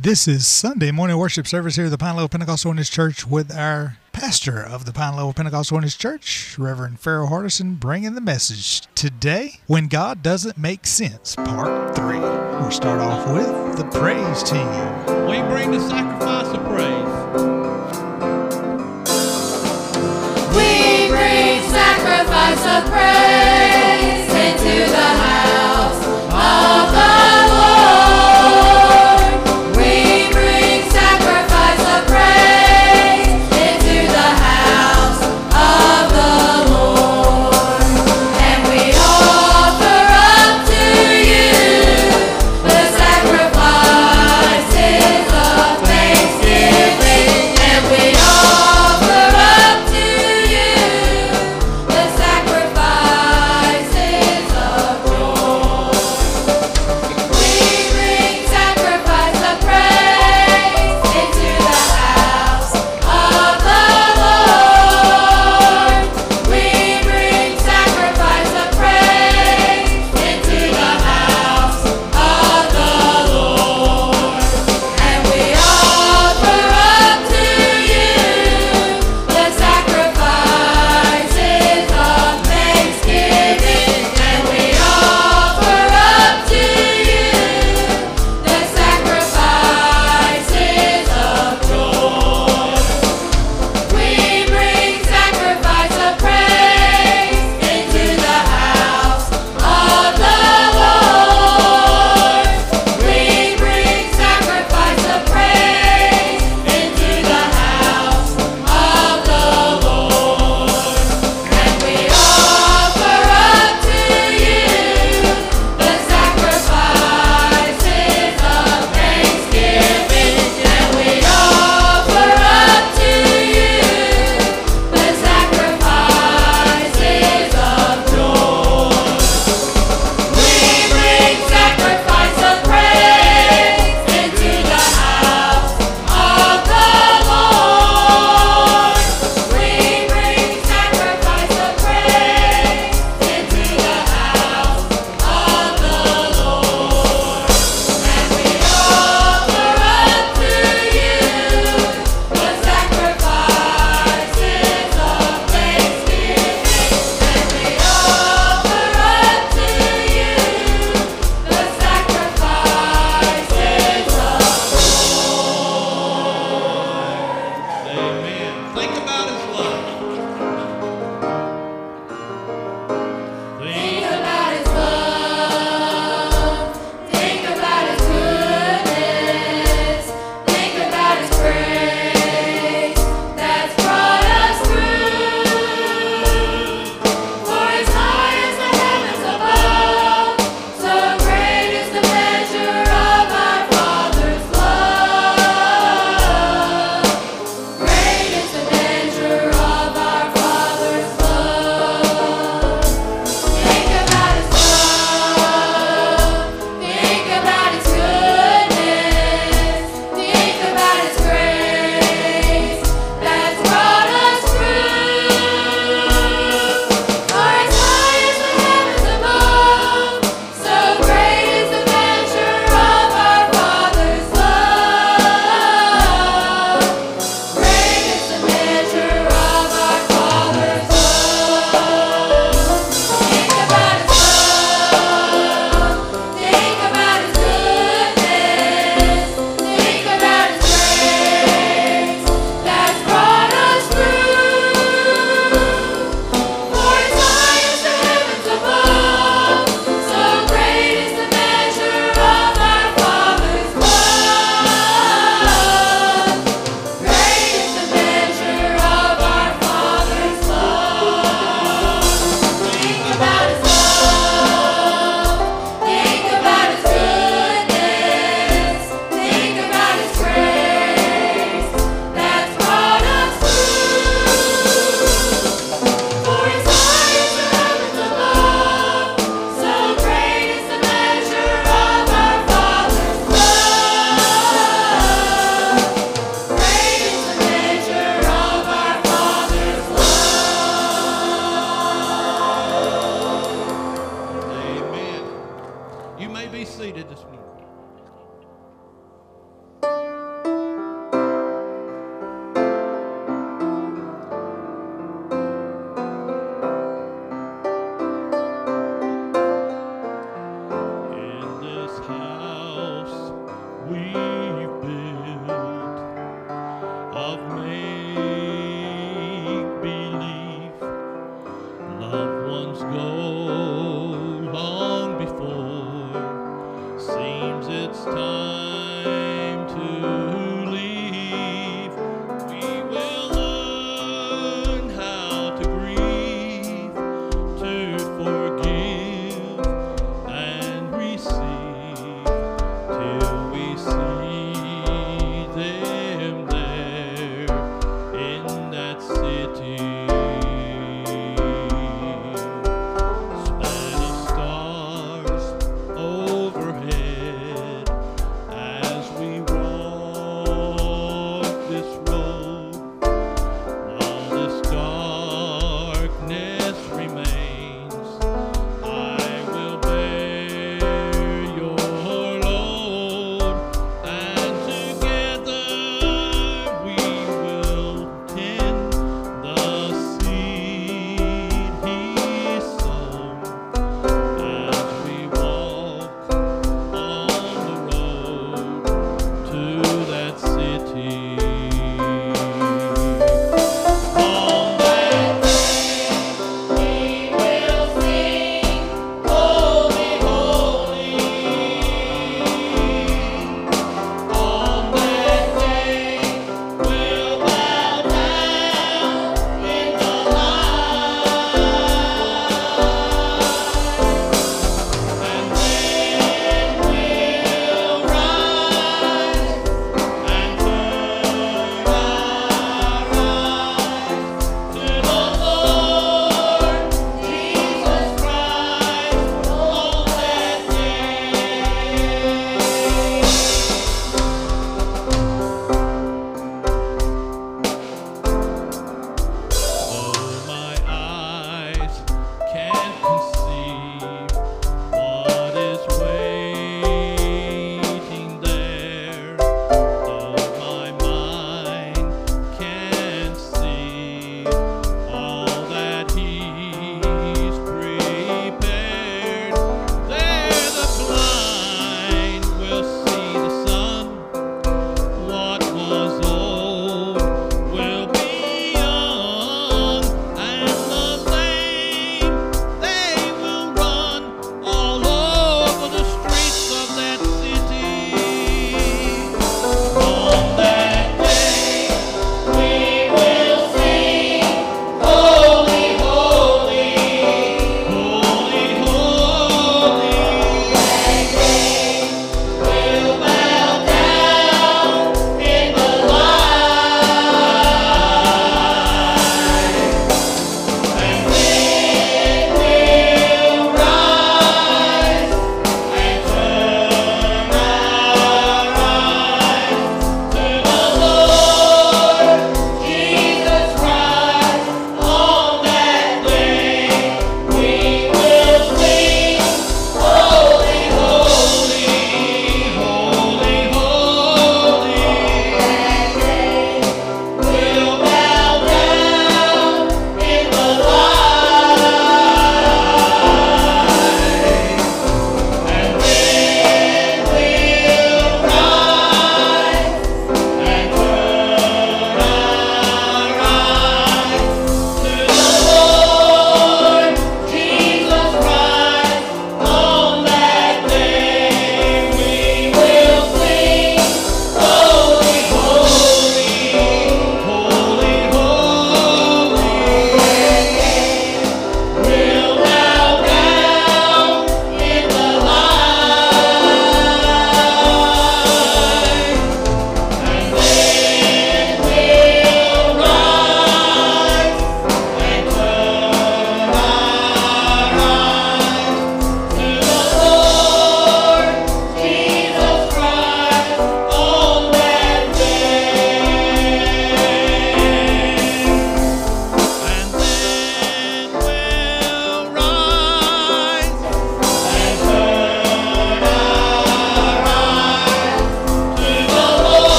This is Sunday morning worship service here at the Pine Level Pentecostal Holiness Church with our pastor of the Pine Level Pentecostal Holiness Church, Reverend Farrell Hardison, bringing the message today When God Doesn't Make Sense, Part 3. We'll start off with the praise team. We bring the sacrifice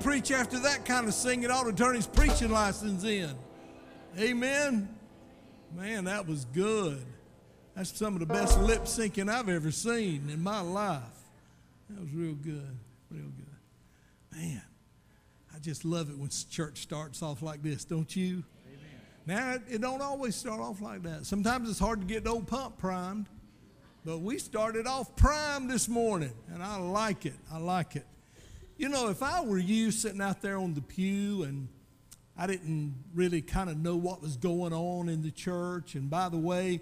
preach after that kind of singing ought to turn his preaching license in. Amen. Man, that was good. That's some of the best lip syncing I've ever seen in my life. That was real good, real good. Man, I just love it when church starts off like this, don't you? Amen. Now, it don't always start off like that. Sometimes it's hard to get the old pump primed, but we started off primed this morning, and I like it. I like it. You know, if I were you sitting out there on the pew and I didn't really kind of know what was going on in the church, and by the way,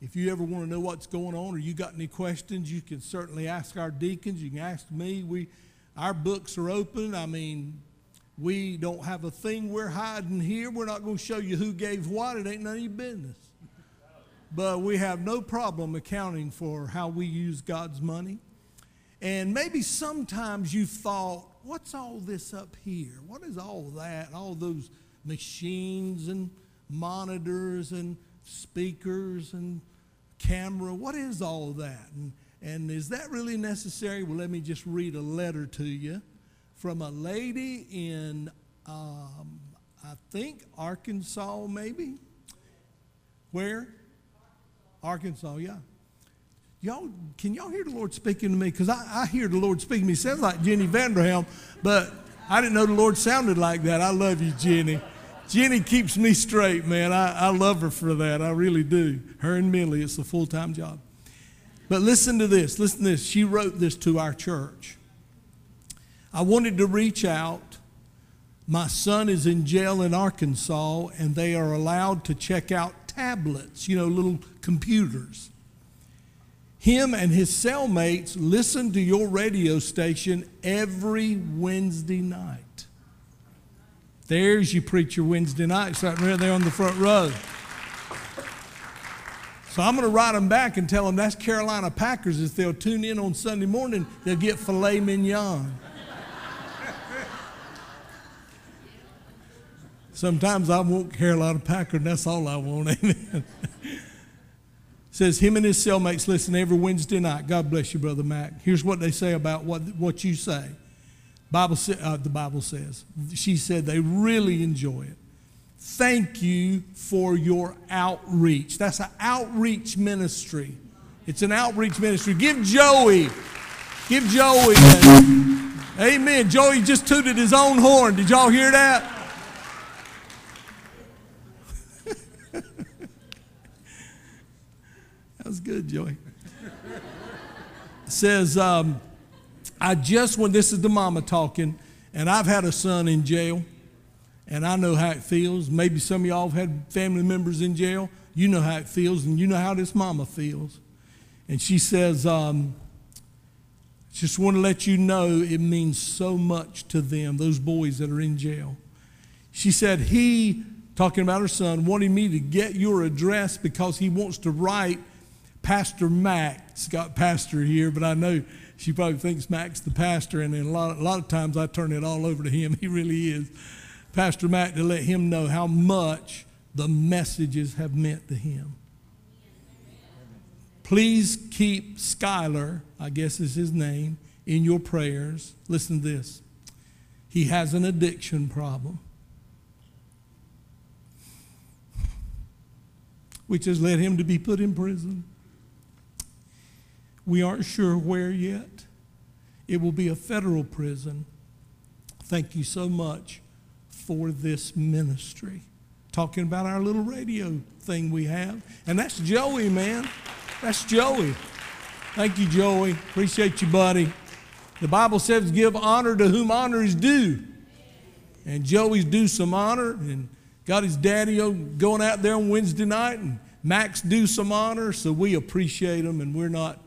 if you ever want to know what's going on or you got any questions, you can certainly ask our deacons. You can ask me. We, our books are open. I mean, we don't have a thing we're hiding here. We're not going to show you who gave what. It ain't none of your business. But we have no problem accounting for how we use God's money. And maybe sometimes you've thought, what's all this up here? What is all that? All those machines and monitors and speakers and camera. What is all that? And, and is that really necessary? Well, let me just read a letter to you from a lady in, um, I think, Arkansas, maybe. Where? Arkansas, yeah. Y'all, can y'all hear the Lord speaking to me? Because I, I hear the Lord speaking to me. Sounds like Jenny Vanderhelm, but I didn't know the Lord sounded like that. I love you, Jenny. Jenny keeps me straight, man. I, I love her for that. I really do. Her and Millie, it's a full time job. But listen to this. Listen to this. She wrote this to our church. I wanted to reach out. My son is in jail in Arkansas, and they are allowed to check out tablets, you know, little computers. Him and his cellmates listen to your radio station every Wednesday night. There's you preacher Wednesday night, sitting right there on the front row. So I'm going to write them back and tell them that's Carolina Packers. If they'll tune in on Sunday morning, they'll get filet mignon. Sometimes I want Carolina Packer, and that's all I want. Amen. Says him and his cellmates listen every Wednesday night. God bless you, brother Mac. Here's what they say about what, what you say. Bible uh, the Bible says. She said they really enjoy it. Thank you for your outreach. That's an outreach ministry. It's an outreach ministry. Give Joey, give Joey. Amen. Joey just tooted his own horn. Did y'all hear that? That was good, Joey. says, um, I just, when this is the mama talking, and I've had a son in jail, and I know how it feels. Maybe some of y'all have had family members in jail. You know how it feels, and you know how this mama feels. And she says, um, just want to let you know it means so much to them, those boys that are in jail. She said, He, talking about her son, wanted me to get your address because he wants to write Pastor Mac. Scott Pastor here, but I know she probably thinks Mac's the pastor, and a lot, a lot of times I turn it all over to him. He really is. Pastor Mac to let him know how much the messages have meant to him. Please keep Skylar, I guess is his name, in your prayers. Listen to this. He has an addiction problem, which has led him to be put in prison. We aren't sure where yet. It will be a federal prison. Thank you so much for this ministry. Talking about our little radio thing we have. And that's Joey, man. That's Joey. Thank you, Joey. Appreciate you, buddy. The Bible says give honor to whom honor is due. And Joey's due some honor and got his daddy going out there on Wednesday night and Mac's due some honor, so we appreciate them and we're not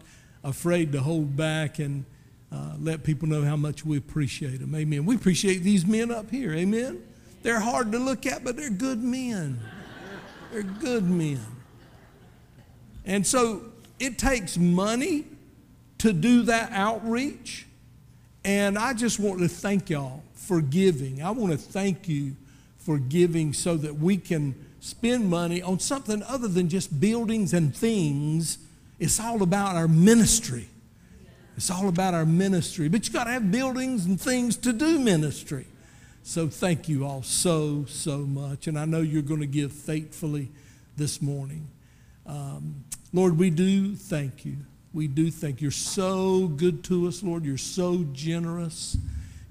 afraid to hold back and uh, let people know how much we appreciate them. Amen. We appreciate these men up here. Amen. They're hard to look at, but they're good men. They're good men. And so it takes money to do that outreach. And I just want to thank y'all for giving. I want to thank you for giving so that we can spend money on something other than just buildings and things it's all about our ministry. It's all about our ministry. But you got to have buildings and things to do ministry. So thank you all so, so much. And I know you're going to give faithfully this morning. Um, Lord, we do thank you. We do thank you. You're so good to us, Lord. You're so generous.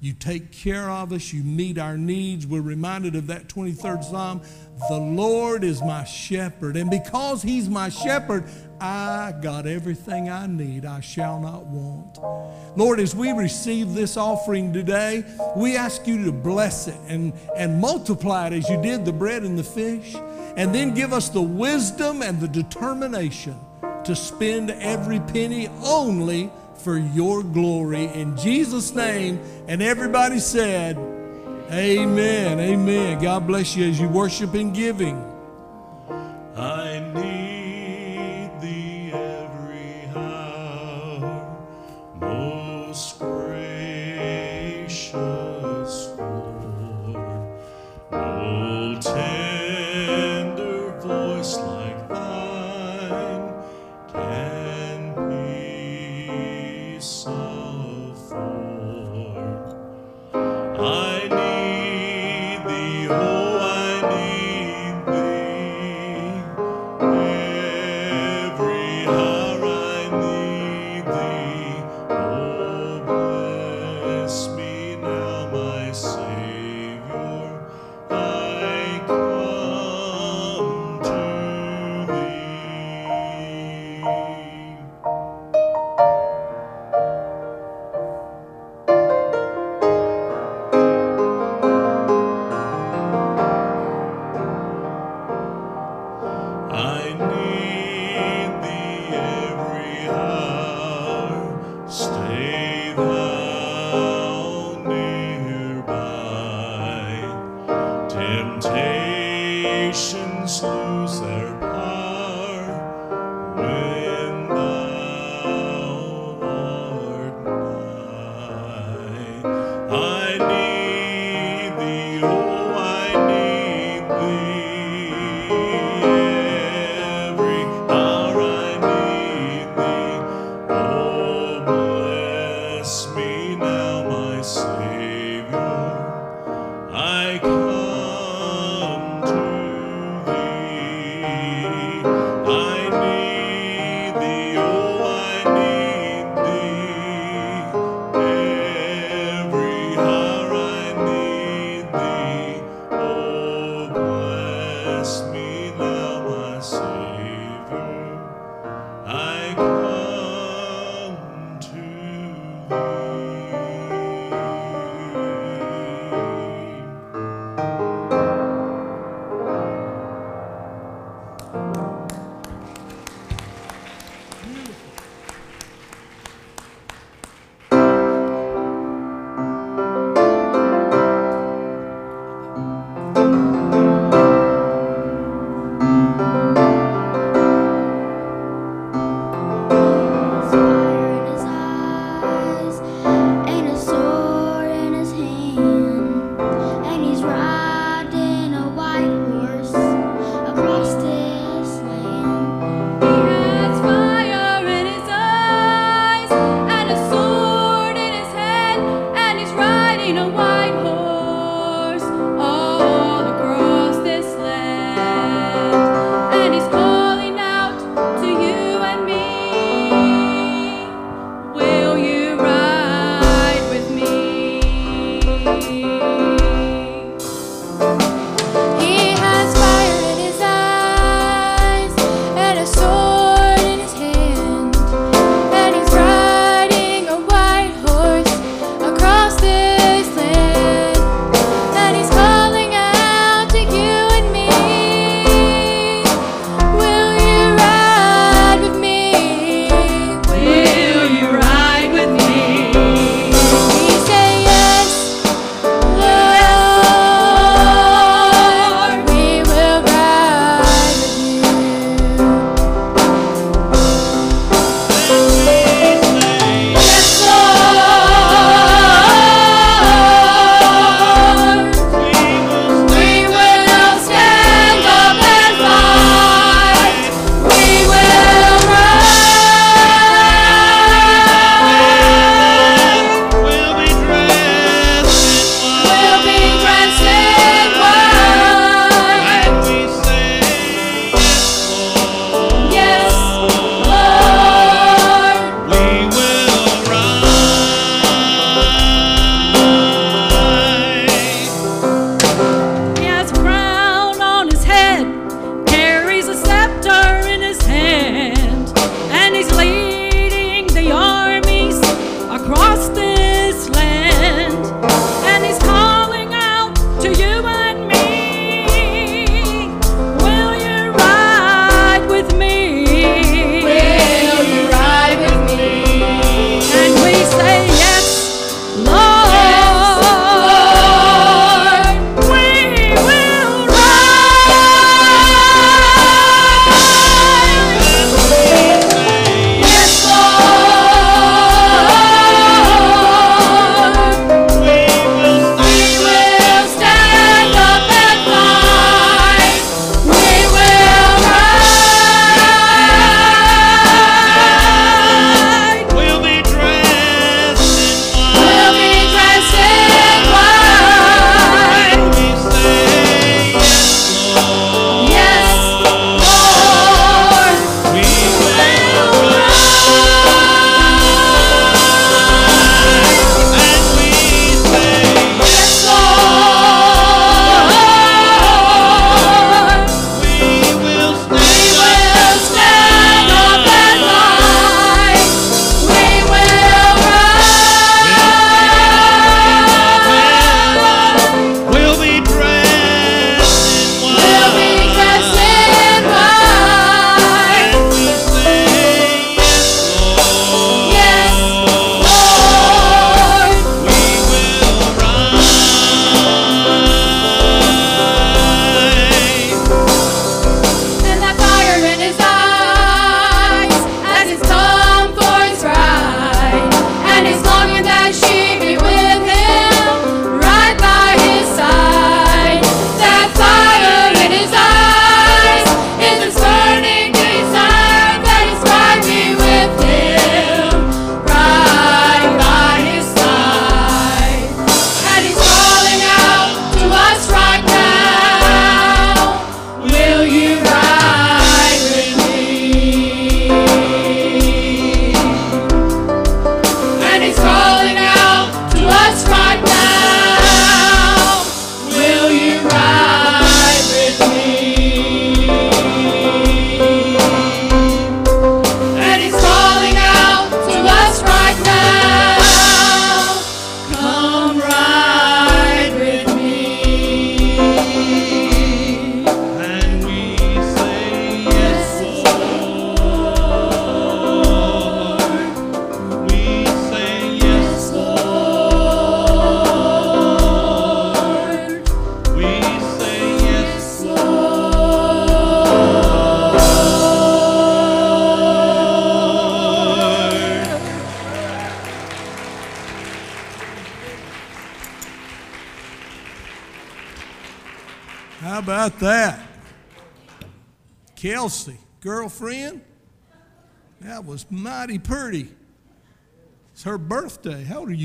You take care of us. You meet our needs. We're reminded of that 23rd Psalm. The Lord is my shepherd. And because He's my shepherd, I got everything I need. I shall not want. Lord, as we receive this offering today, we ask you to bless it and, and multiply it as you did the bread and the fish. And then give us the wisdom and the determination to spend every penny only for your glory. In Jesus' name. And everybody said, Amen. Amen. God bless you as you worship in giving. I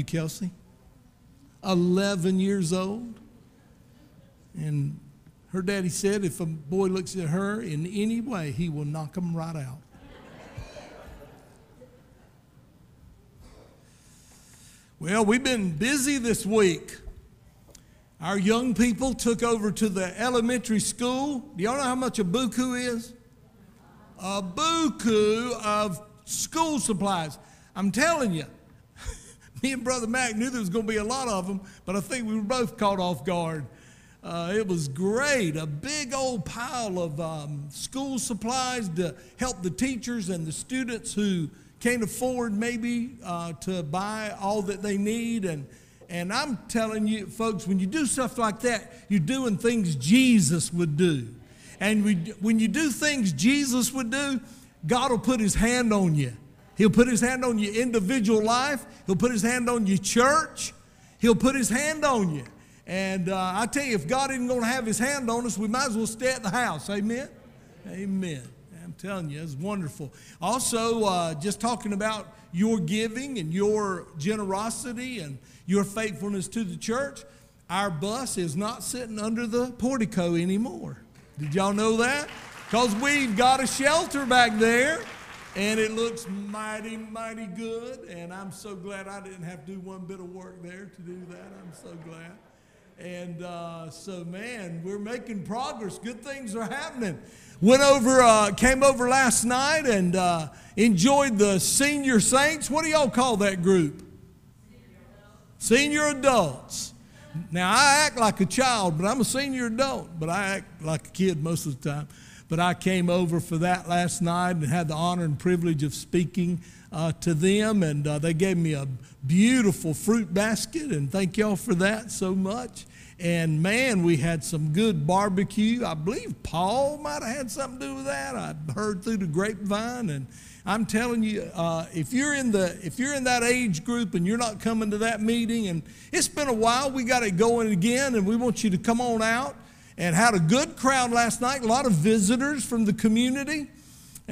you, Kelsey? 11 years old. And her daddy said if a boy looks at her in any way, he will knock him right out. Well, we've been busy this week. Our young people took over to the elementary school. Do y'all know how much a buku is? A buku of school supplies. I'm telling you, me and Brother Mac knew there was going to be a lot of them, but I think we were both caught off guard. Uh, it was great. A big old pile of um, school supplies to help the teachers and the students who can't afford maybe uh, to buy all that they need. And, and I'm telling you, folks, when you do stuff like that, you're doing things Jesus would do. And we, when you do things Jesus would do, God will put his hand on you. He'll put his hand on your individual life. He'll put his hand on your church. He'll put his hand on you. And uh, I tell you, if God isn't going to have his hand on us, we might as well stay at the house. Amen? Amen. I'm telling you, it's wonderful. Also, uh, just talking about your giving and your generosity and your faithfulness to the church, our bus is not sitting under the portico anymore. Did y'all know that? Because we've got a shelter back there and it looks mighty, mighty good. And I'm so glad I didn't have to do one bit of work there to do that. I'm so glad. And uh, so, man, we're making progress. Good things are happening. Went over, uh, came over last night and uh, enjoyed the senior saints. What do y'all call that group? Senior adults. Now, I act like a child, but I'm a senior adult, but I act like a kid most of the time. But I came over for that last night and had the honor and privilege of speaking uh, to them, and uh, they gave me a beautiful fruit basket, and thank y'all for that so much. And man, we had some good barbecue. I believe Paul might have had something to do with that. I heard through the grapevine, and I'm telling you, uh, if you're in the if you're in that age group and you're not coming to that meeting, and it's been a while, we got it going again, and we want you to come on out. And had a good crowd last night. A lot of visitors from the community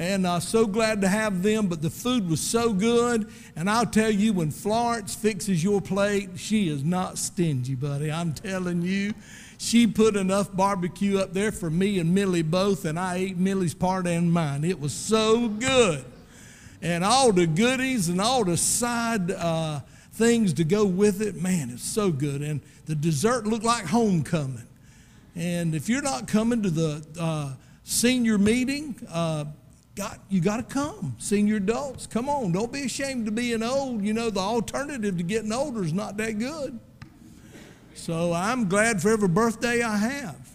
and uh, so glad to have them. But the food was so good. And I'll tell you, when Florence fixes your plate, she is not stingy, buddy. I'm telling you. She put enough barbecue up there for me and Millie both, and I ate Millie's part and mine. It was so good. And all the goodies and all the side uh, things to go with it, man, it's so good. And the dessert looked like homecoming. And if you're not coming to the uh, senior meeting, uh, got, you got to come. Senior adults, come on. Don't be ashamed of being old. You know, the alternative to getting older is not that good. So I'm glad for every birthday I have.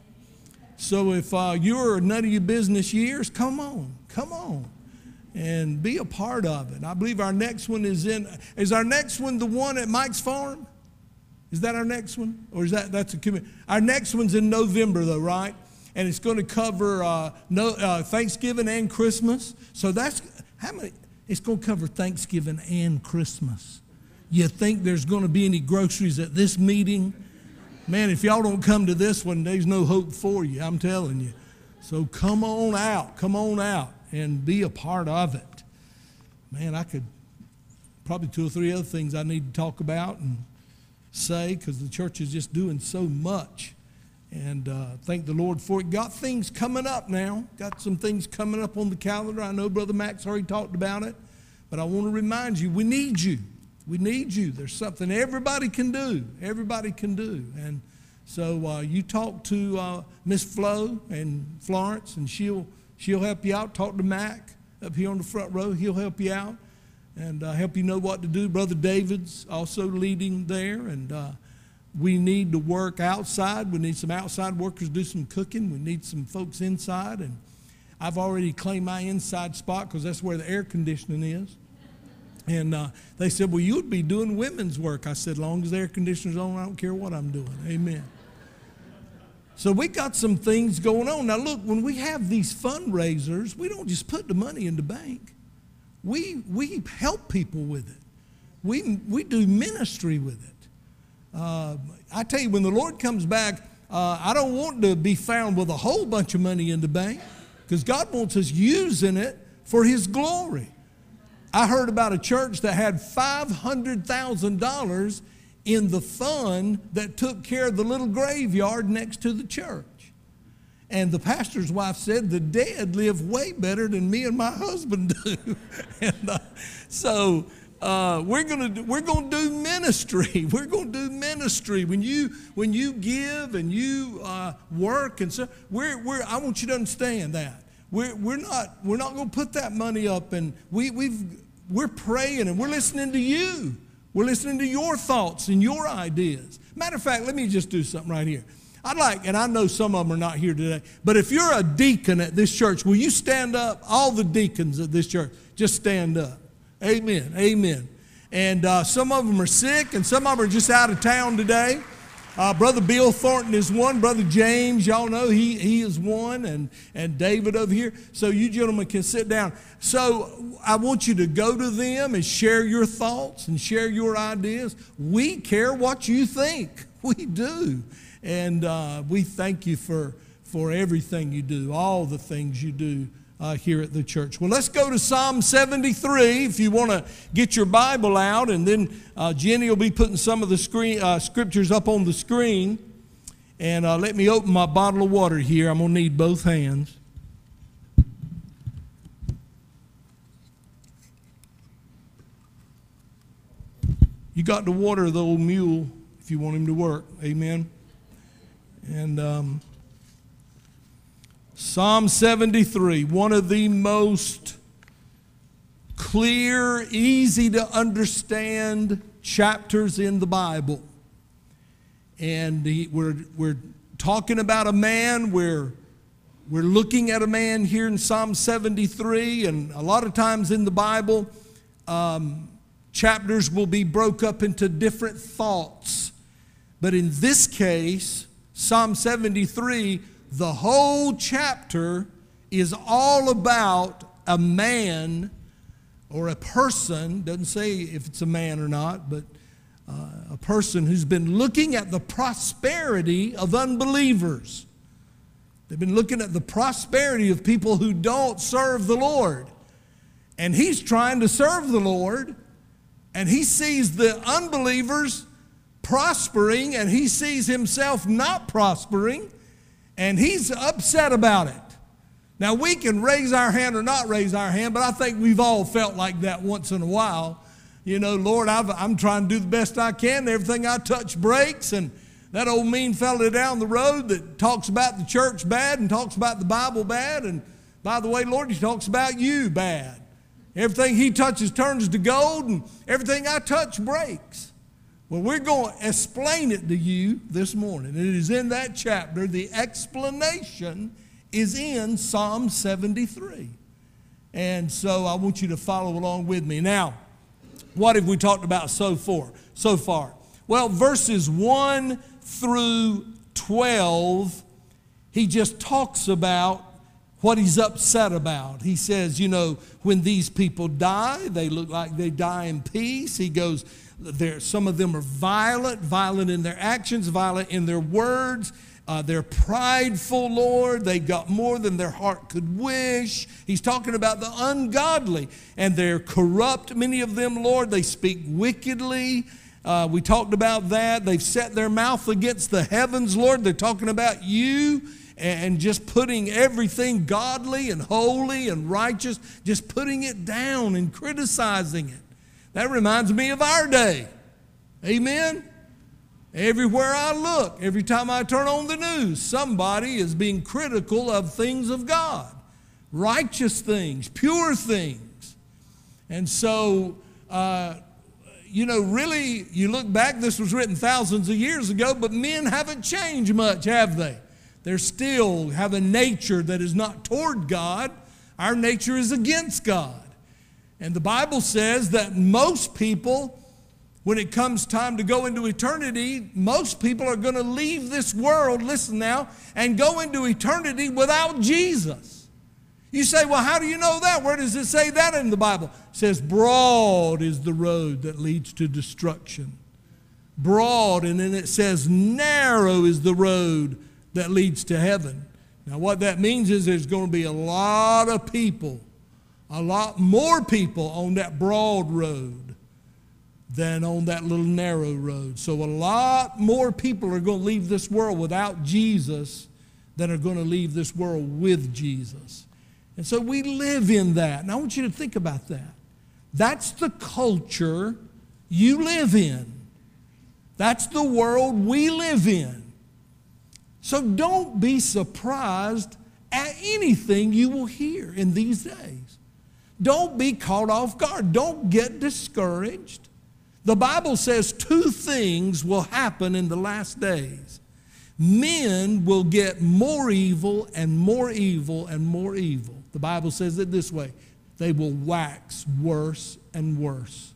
So if uh, you're none of your business years, come on, come on, and be a part of it. I believe our next one is in. Is our next one the one at Mike's Farm? Is that our next one, or is that that's a commitment? Our next one's in November, though, right? and it's going to cover uh, no, uh, Thanksgiving and Christmas. So that's how many? It's going to cover Thanksgiving and Christmas. You think there's going to be any groceries at this meeting? Man, if y'all don't come to this one, there's no hope for you, I'm telling you. So come on out, come on out and be a part of it. Man, I could probably two or three other things I need to talk about and say because the church is just doing so much. And uh, thank the Lord for it. Got things coming up now. Got some things coming up on the calendar. I know Brother Mac's already talked about it, but I want to remind you we need you. We need you. There's something everybody can do. Everybody can do. And so uh, you talk to uh, Miss Flo and Florence, and she'll she'll help you out. Talk to Mac up here on the front row. He'll help you out and uh, help you know what to do. Brother David's also leading there, and uh, we need to work outside. We need some outside workers to do some cooking. We need some folks inside. And I've already claimed my inside spot because that's where the air conditioning is. And uh, they said, Well, you would be doing women's work. I said, Long as the air conditioner's on, I don't care what I'm doing. Amen. So we got some things going on. Now, look, when we have these fundraisers, we don't just put the money in the bank, we, we help people with it, we, we do ministry with it. Uh, I tell you, when the Lord comes back, uh, I don't want to be found with a whole bunch of money in the bank because God wants us using it for His glory. I heard about a church that had $500,000 in the fund that took care of the little graveyard next to the church. And the pastor's wife said, The dead live way better than me and my husband do. and uh, so uh, we're going to we're going to do ministry. We're going to do ministry when you when you give and you uh, work and so we're, we're I want you to understand that we're, we're not we're not going to put that money up and we we've we're praying and we're listening to you. We're listening to your thoughts and your ideas. Matter of fact, let me just do something right here. I'd like, and I know some of them are not here today, but if you're a deacon at this church, will you stand up? All the deacons at this church, just stand up. Amen. Amen. And uh, some of them are sick, and some of them are just out of town today. Uh, Brother Bill Thornton is one. Brother James, y'all know he, he is one, and, and David over here. So you gentlemen can sit down. So I want you to go to them and share your thoughts and share your ideas. We care what you think. We do. And uh, we thank you for, for everything you do, all the things you do uh, here at the church. Well, let's go to Psalm 73 if you want to get your Bible out, and then uh, Jenny will be putting some of the screen, uh, scriptures up on the screen. And uh, let me open my bottle of water here. I'm going to need both hands. You got to water the old mule if you want him to work. Amen. And um, Psalm 73, one of the most clear, easy to understand chapters in the Bible. And he, we're, we're talking about a man, we're, we're looking at a man here in Psalm 73, and a lot of times in the Bible, um, chapters will be broke up into different thoughts. But in this case, Psalm 73, the whole chapter is all about a man or a person, doesn't say if it's a man or not, but uh, a person who's been looking at the prosperity of unbelievers. They've been looking at the prosperity of people who don't serve the Lord. And he's trying to serve the Lord, and he sees the unbelievers prospering and he sees himself not prospering and he's upset about it. Now, we can raise our hand or not raise our hand, but I think we've all felt like that once in a while. You know, Lord, i am trying to do the best I can. Everything I touch breaks. And that old mean fella down the road that talks about the church bad and talks about the Bible bad. And by the way, Lord, he talks about you bad. Everything he touches turns to gold, and everything I touch breaks. Well, we're going to explain it to you this morning. It is in that chapter. The explanation is in Psalm 73. And so I want you to follow along with me. Now, what have we talked about so far? So far? Well, verses 1 through 12, he just talks about what he's upset about. He says, you know, when these people die, they look like they die in peace. He goes, some of them are violent, violent in their actions, violent in their words. Uh, they're prideful, Lord. They got more than their heart could wish. He's talking about the ungodly. And they're corrupt, many of them, Lord. They speak wickedly. Uh, we talked about that. They've set their mouth against the heavens, Lord. They're talking about you and just putting everything godly and holy and righteous, just putting it down and criticizing it. That reminds me of our day. Amen? Everywhere I look, every time I turn on the news, somebody is being critical of things of God, righteous things, pure things. And so, uh, you know, really, you look back, this was written thousands of years ago, but men haven't changed much, have they? They still have a nature that is not toward God. Our nature is against God. And the Bible says that most people, when it comes time to go into eternity, most people are going to leave this world, listen now, and go into eternity without Jesus. You say, well, how do you know that? Where does it say that in the Bible? It says, broad is the road that leads to destruction. broad, and then it says narrow is the road that leads to heaven. Now, what that means is there's going to be a lot of people, a lot more people on that broad road than on that little narrow road. So, a lot more people are going to leave this world without Jesus than are going to leave this world with Jesus. And so we live in that. And I want you to think about that. That's the culture you live in. That's the world we live in. So don't be surprised at anything you will hear in these days. Don't be caught off guard. Don't get discouraged. The Bible says two things will happen in the last days men will get more evil and more evil and more evil. The Bible says it this way they will wax worse and worse.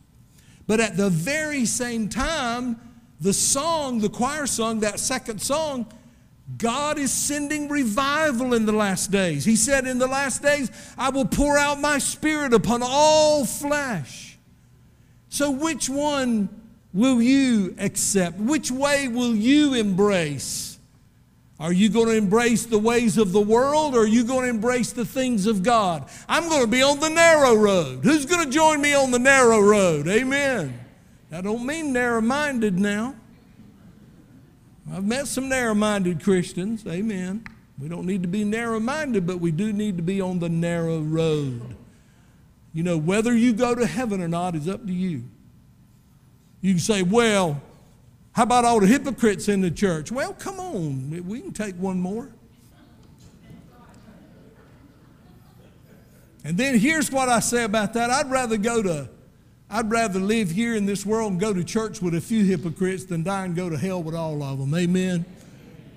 But at the very same time, the song, the choir song, that second song, God is sending revival in the last days. He said, In the last days, I will pour out my spirit upon all flesh. So, which one will you accept? Which way will you embrace? Are you going to embrace the ways of the world or are you going to embrace the things of God? I'm going to be on the narrow road. Who's going to join me on the narrow road? Amen. I don't mean narrow minded now. I've met some narrow minded Christians. Amen. We don't need to be narrow minded, but we do need to be on the narrow road. You know, whether you go to heaven or not is up to you. You can say, well, how about all the hypocrites in the church? Well, come on, we can take one more. And then here's what I say about that. I'd rather go to I'd rather live here in this world and go to church with a few hypocrites than die and go to hell with all of them. Amen.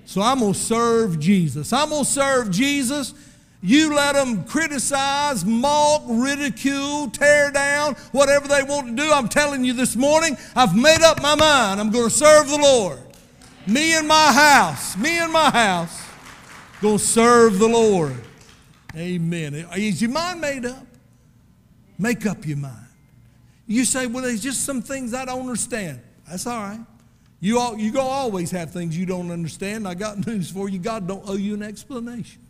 So I'm going to serve Jesus. I'm going to serve Jesus. You let them criticize, mock, ridicule, tear down, whatever they want to do. I'm telling you this morning, I've made up my mind. I'm going to serve the Lord. Me and my house, me and my house, going to serve the Lord. Amen. Is your mind made up? Make up your mind. You say, well, there's just some things I don't understand. That's all right. You, all, you going always have things you don't understand. I got news for you. God don't owe you an explanation.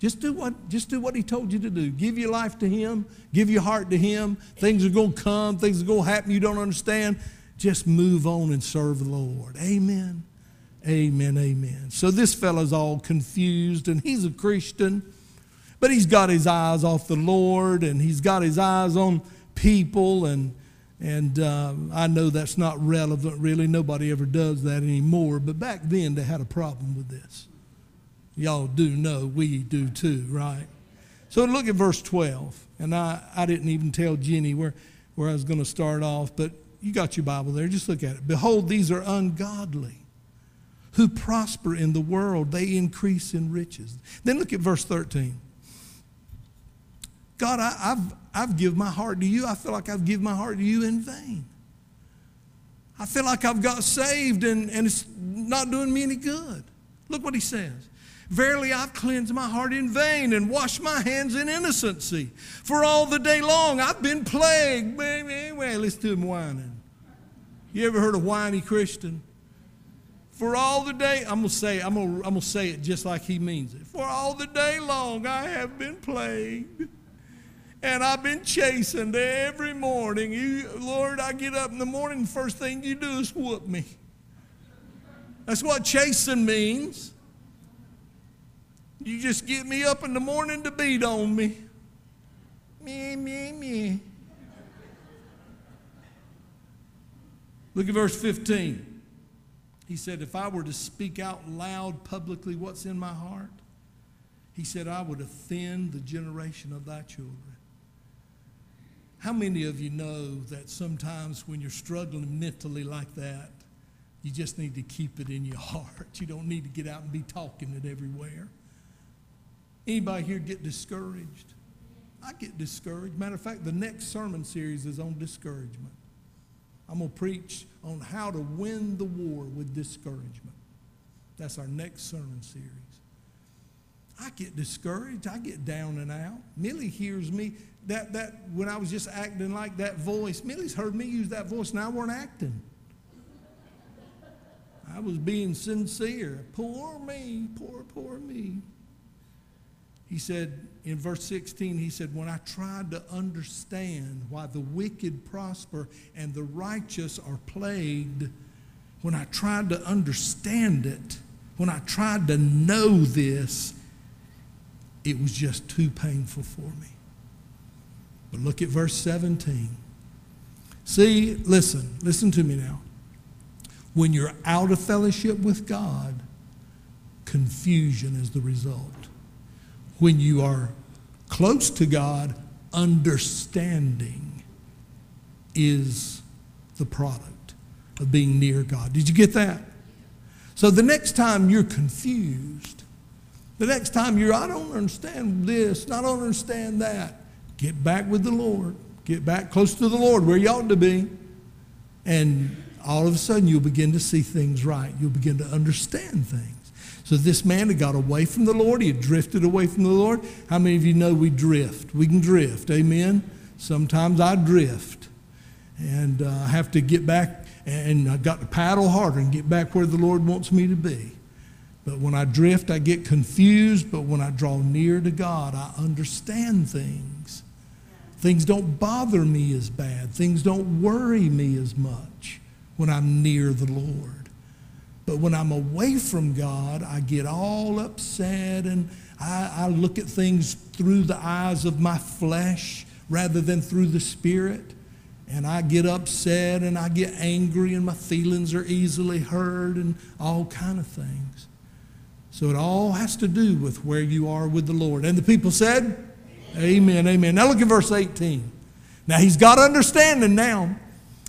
Just do what, just do what he told you to do. Give your life to him. Give your heart to him. Things are going to come. Things are going to happen you don't understand. Just move on and serve the Lord. Amen. Amen. Amen. So this fellow's all confused, and he's a Christian, but he's got his eyes off the Lord, and he's got his eyes on people and and um, I know that's not relevant really. Nobody ever does that anymore. But back then they had a problem with this. Y'all do know we do too, right? So look at verse 12. And I, I didn't even tell Jenny where, where I was going to start off, but you got your Bible there. Just look at it. Behold, these are ungodly who prosper in the world, they increase in riches. Then look at verse 13. God, I, have I've given my heart to you. I feel like I've given my heart to you in vain. I feel like I've got saved and, and it's not doing me any good. Look what he says. Verily, I've cleansed my heart in vain and washed my hands in innocency. For all the day long, I've been plagued. Well, listen to him whining. You ever heard a whiny Christian? For all the day, I'm gonna say, I'm gonna, I'm gonna say it just like he means it. For all the day long, I have been plagued. And I've been chasing every morning. You, Lord, I get up in the morning, first thing you do is whoop me. That's what chasing means. You just get me up in the morning to beat on me. Me, me, me. Look at verse 15. He said, If I were to speak out loud publicly what's in my heart, he said, I would offend the generation of thy children. How many of you know that sometimes when you're struggling mentally like that, you just need to keep it in your heart? You don't need to get out and be talking it everywhere. Anybody here get discouraged? I get discouraged. Matter of fact, the next sermon series is on discouragement. I'm going to preach on how to win the war with discouragement. That's our next sermon series. I get discouraged. I get down and out. Millie hears me that, that when I was just acting like that voice, Millie's heard me use that voice and I weren't acting. I was being sincere. Poor me, poor, poor me. He said in verse 16, he said, When I tried to understand why the wicked prosper and the righteous are plagued, when I tried to understand it, when I tried to know this, it was just too painful for me. But look at verse 17. See, listen, listen to me now. When you're out of fellowship with God, confusion is the result. When you are close to God, understanding is the product of being near God. Did you get that? So the next time you're confused, the next time you're, I don't understand this, I don't understand that, get back with the Lord. Get back close to the Lord where you ought to be. And all of a sudden you'll begin to see things right. You'll begin to understand things. So this man had got away from the Lord. He had drifted away from the Lord. How many of you know we drift? We can drift. Amen. Sometimes I drift. And uh, I have to get back and I got to paddle harder and get back where the Lord wants me to be. But when I drift, I get confused. But when I draw near to God, I understand things. Things don't bother me as bad. Things don't worry me as much when I'm near the Lord. But when I'm away from God, I get all upset and I, I, look at things through the eyes of my flesh rather than through the Spirit. And I get upset and I get angry and my feelings are easily hurt and all kind of things. So it all has to do with where you are with the Lord. And the people said, Amen, amen. Now look at verse 18. Now he's got understanding now.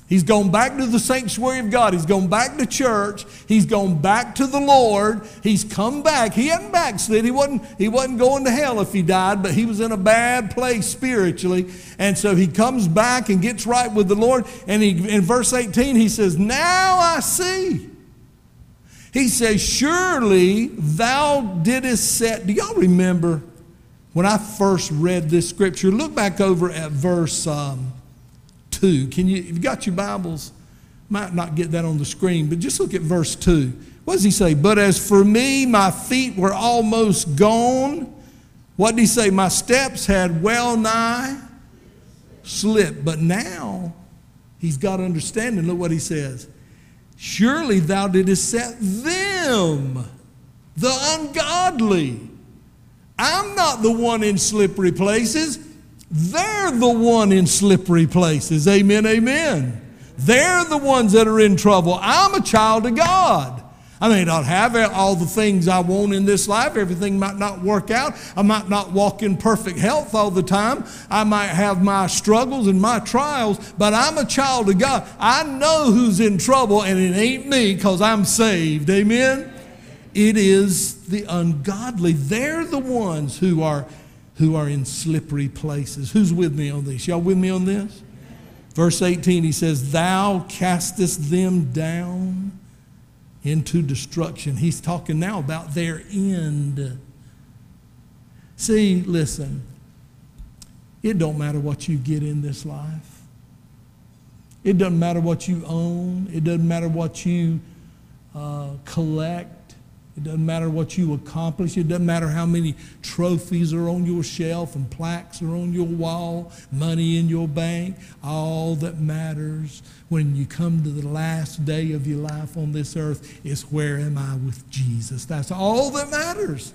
He's gone back to the sanctuary of God. He's gone back to church. He's gone back to the Lord. He's come back. He hadn't backslid. He wasn't, he wasn't going to hell if he died, but he was in a bad place spiritually. And so he comes back and gets right with the Lord. And he, in verse 18, he says, Now I see. He says, Surely thou didst set. Do y'all remember when I first read this scripture? Look back over at verse. Um, 2. Can you, if you got your Bibles, might not get that on the screen, but just look at verse 2. What does he say? But as for me, my feet were almost gone. What did he say? My steps had well nigh slipped. But now he's got understanding. Look what he says. Surely thou didst set them, the ungodly. I'm not the one in slippery places. They're the one in slippery places. Amen, amen. They're the ones that are in trouble. I'm a child of God. I may not have all the things I want in this life. Everything might not work out. I might not walk in perfect health all the time. I might have my struggles and my trials, but I'm a child of God. I know who's in trouble, and it ain't me because I'm saved. Amen? It is the ungodly. They're the ones who are who are in slippery places. Who's with me on this? Y'all with me on this? Verse 18, he says, Thou castest them down into destruction. He's talking now about their end. See, listen, it don't matter what you get in this life. It doesn't matter what you own. It doesn't matter what you uh, collect. It doesn't matter what you accomplish. It doesn't matter how many trophies are on your shelf and plaques are on your wall, money in your bank. All that matters when you come to the last day of your life on this earth is where am I with Jesus? That's all that matters.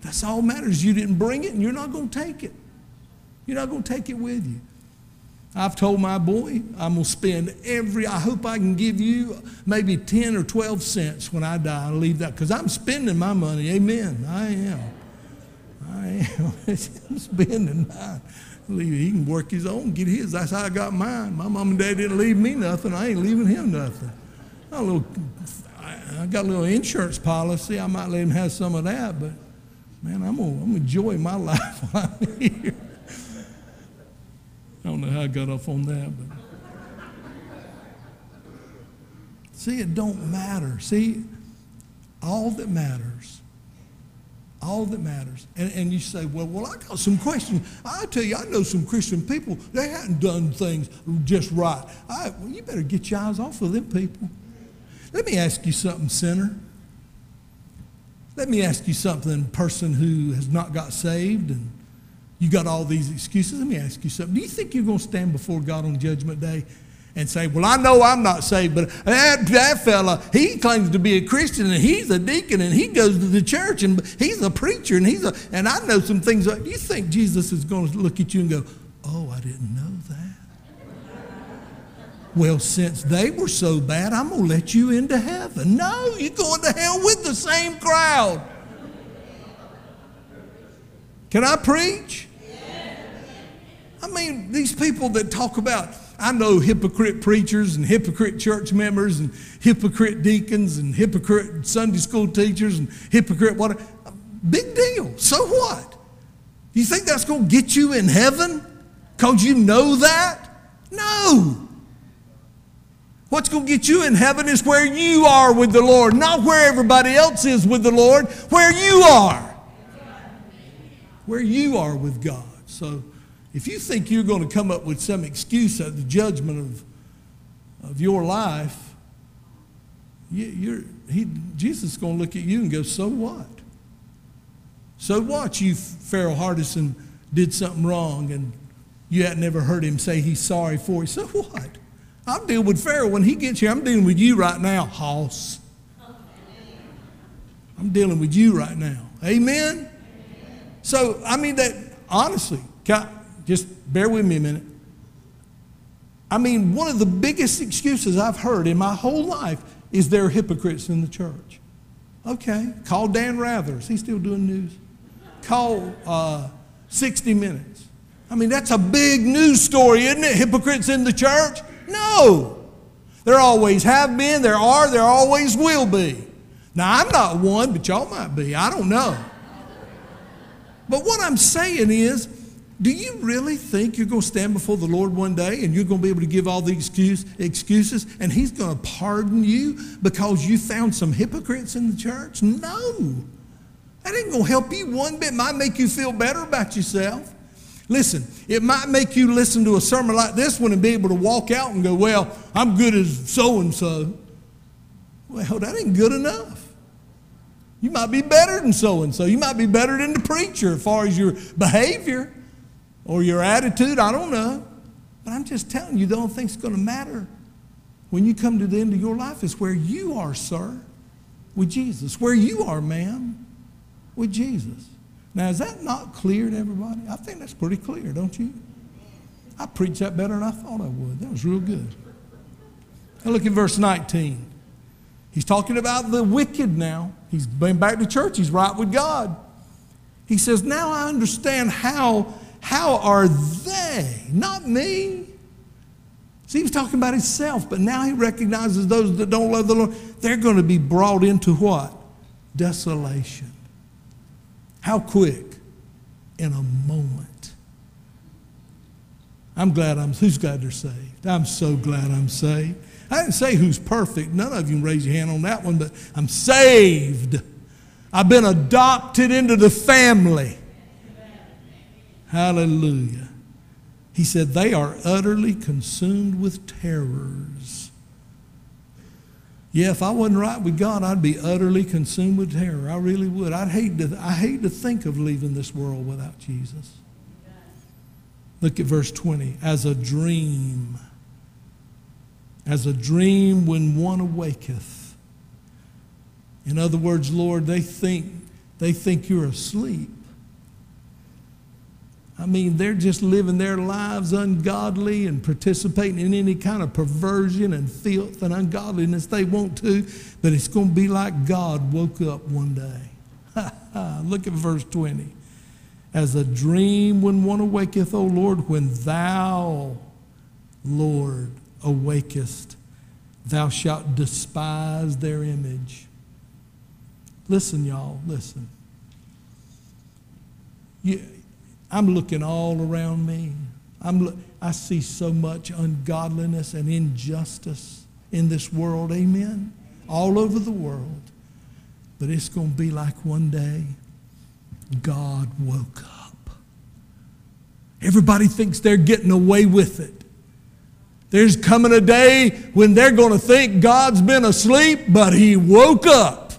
That's all matters. You didn't bring it and you're not going to take it. You're not going to take it with you. I've told my boy I'm going to spend every, I hope I can give you maybe 10 or 12 cents when I die. I'll leave that because I'm spending my money. Amen. I am. I am. I'm spending mine. He can work his own, get his. That's how I got mine. My mom and dad didn't leave me nothing. I ain't leaving him nothing. A little, I got a little insurance policy. I might let him have some of that, but man, I'm going to enjoy my life while I'm here. I don't know how I got off on that, but see, it don't matter. See, all that matters, all that matters. And, and you say, well, well, I got some questions. I tell you, I know some Christian people. They hadn't done things just right. I, well, you better get your eyes off of them people. Let me ask you something, sinner. Let me ask you something, person who has not got saved and you got all these excuses. Let me ask you something. Do you think you're going to stand before God on Judgment Day and say, Well, I know I'm not saved, but that, that fella, he claims to be a Christian and he's a deacon and he goes to the church and he's a preacher and he's a, and I know some things. Do you think Jesus is going to look at you and go, Oh, I didn't know that? Well, since they were so bad, I'm going to let you into heaven. No, you're going to hell with the same crowd. Can I preach? I mean, these people that talk about, I know hypocrite preachers and hypocrite church members and hypocrite deacons and hypocrite Sunday school teachers and hypocrite whatever. Big deal. So what? You think that's going to get you in heaven because you know that? No. What's going to get you in heaven is where you are with the Lord, not where everybody else is with the Lord, where you are. Where you are with God. So if you think you're going to come up with some excuse at the judgment of, of your life, you, are he, Jesus is going to look at you and go, So what? So what? You, Pharaoh Hardison, did something wrong and you had never heard him say he's sorry for it. So what? I'll deal with Pharaoh when he gets here. I'm dealing with you right now, Hoss. I'm dealing with you right now. Amen? So, I mean, that honestly, I, just bear with me a minute. I mean, one of the biggest excuses I've heard in my whole life is there are hypocrites in the church. Okay, call Dan Rather. Is he still doing news? Call uh, 60 Minutes. I mean, that's a big news story, isn't it? Hypocrites in the church? No. There always have been, there are, there always will be. Now, I'm not one, but y'all might be. I don't know. But what I'm saying is, do you really think you're going to stand before the Lord one day and you're going to be able to give all the excuse, excuses and He's going to pardon you because you found some hypocrites in the church? No. That ain't going to help you one bit. It might make you feel better about yourself. Listen, it might make you listen to a sermon like this one and be able to walk out and go, Well, I'm good as so and so. Well, that ain't good enough. You might be better than so and so. You might be better than the preacher as far as your behavior or your attitude. I don't know. But I'm just telling you, the only thing that's going to matter when you come to the end of your life is where you are, sir, with Jesus. Where you are, ma'am, with Jesus. Now, is that not clear to everybody? I think that's pretty clear, don't you? I preached that better than I thought I would. That was real good. Now look at verse 19. He's talking about the wicked now. He's been back to church. He's right with God. He says, Now I understand how, how are they, not me. See, he was talking about himself, but now he recognizes those that don't love the Lord. They're going to be brought into what? Desolation. How quick? In a moment. I'm glad I'm, who's glad they're saved? I'm so glad I'm saved. I didn't say who's perfect. None of you raise your hand on that one, but I'm saved. I've been adopted into the family. Hallelujah. He said, they are utterly consumed with terrors. Yeah, if I wasn't right with God, I'd be utterly consumed with terror. I really would. I'd hate to, I hate to think of leaving this world without Jesus. Look at verse 20. As a dream, as a dream when one awaketh. In other words, Lord, they think, they think you're asleep. I mean, they're just living their lives ungodly and participating in any kind of perversion and filth and ungodliness they want to, but it's going to be like God woke up one day. Look at verse 20. As a dream when one awaketh, O Lord, when thou, Lord, awakest, thou shalt despise their image. Listen, y'all, listen. You, I'm looking all around me. I'm, I see so much ungodliness and injustice in this world. Amen. All over the world. But it's going to be like one day God woke up. Everybody thinks they're getting away with it. There's coming a day when they're going to think God's been asleep, but He woke up.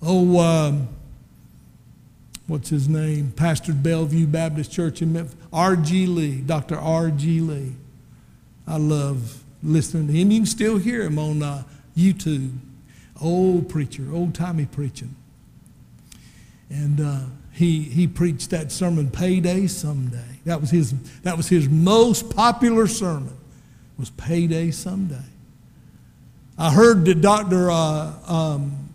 Oh, um, what's his name? Pastor Bellevue Baptist Church in Memphis. R.G. Lee, Dr. R.G. Lee. I love listening to him. You can still hear him on uh, YouTube. Old preacher, old timey preaching. And uh, he, he preached that sermon, Payday Someday. That was his, that was his most popular sermon, was Payday Someday. I heard that Dr. Uh, um,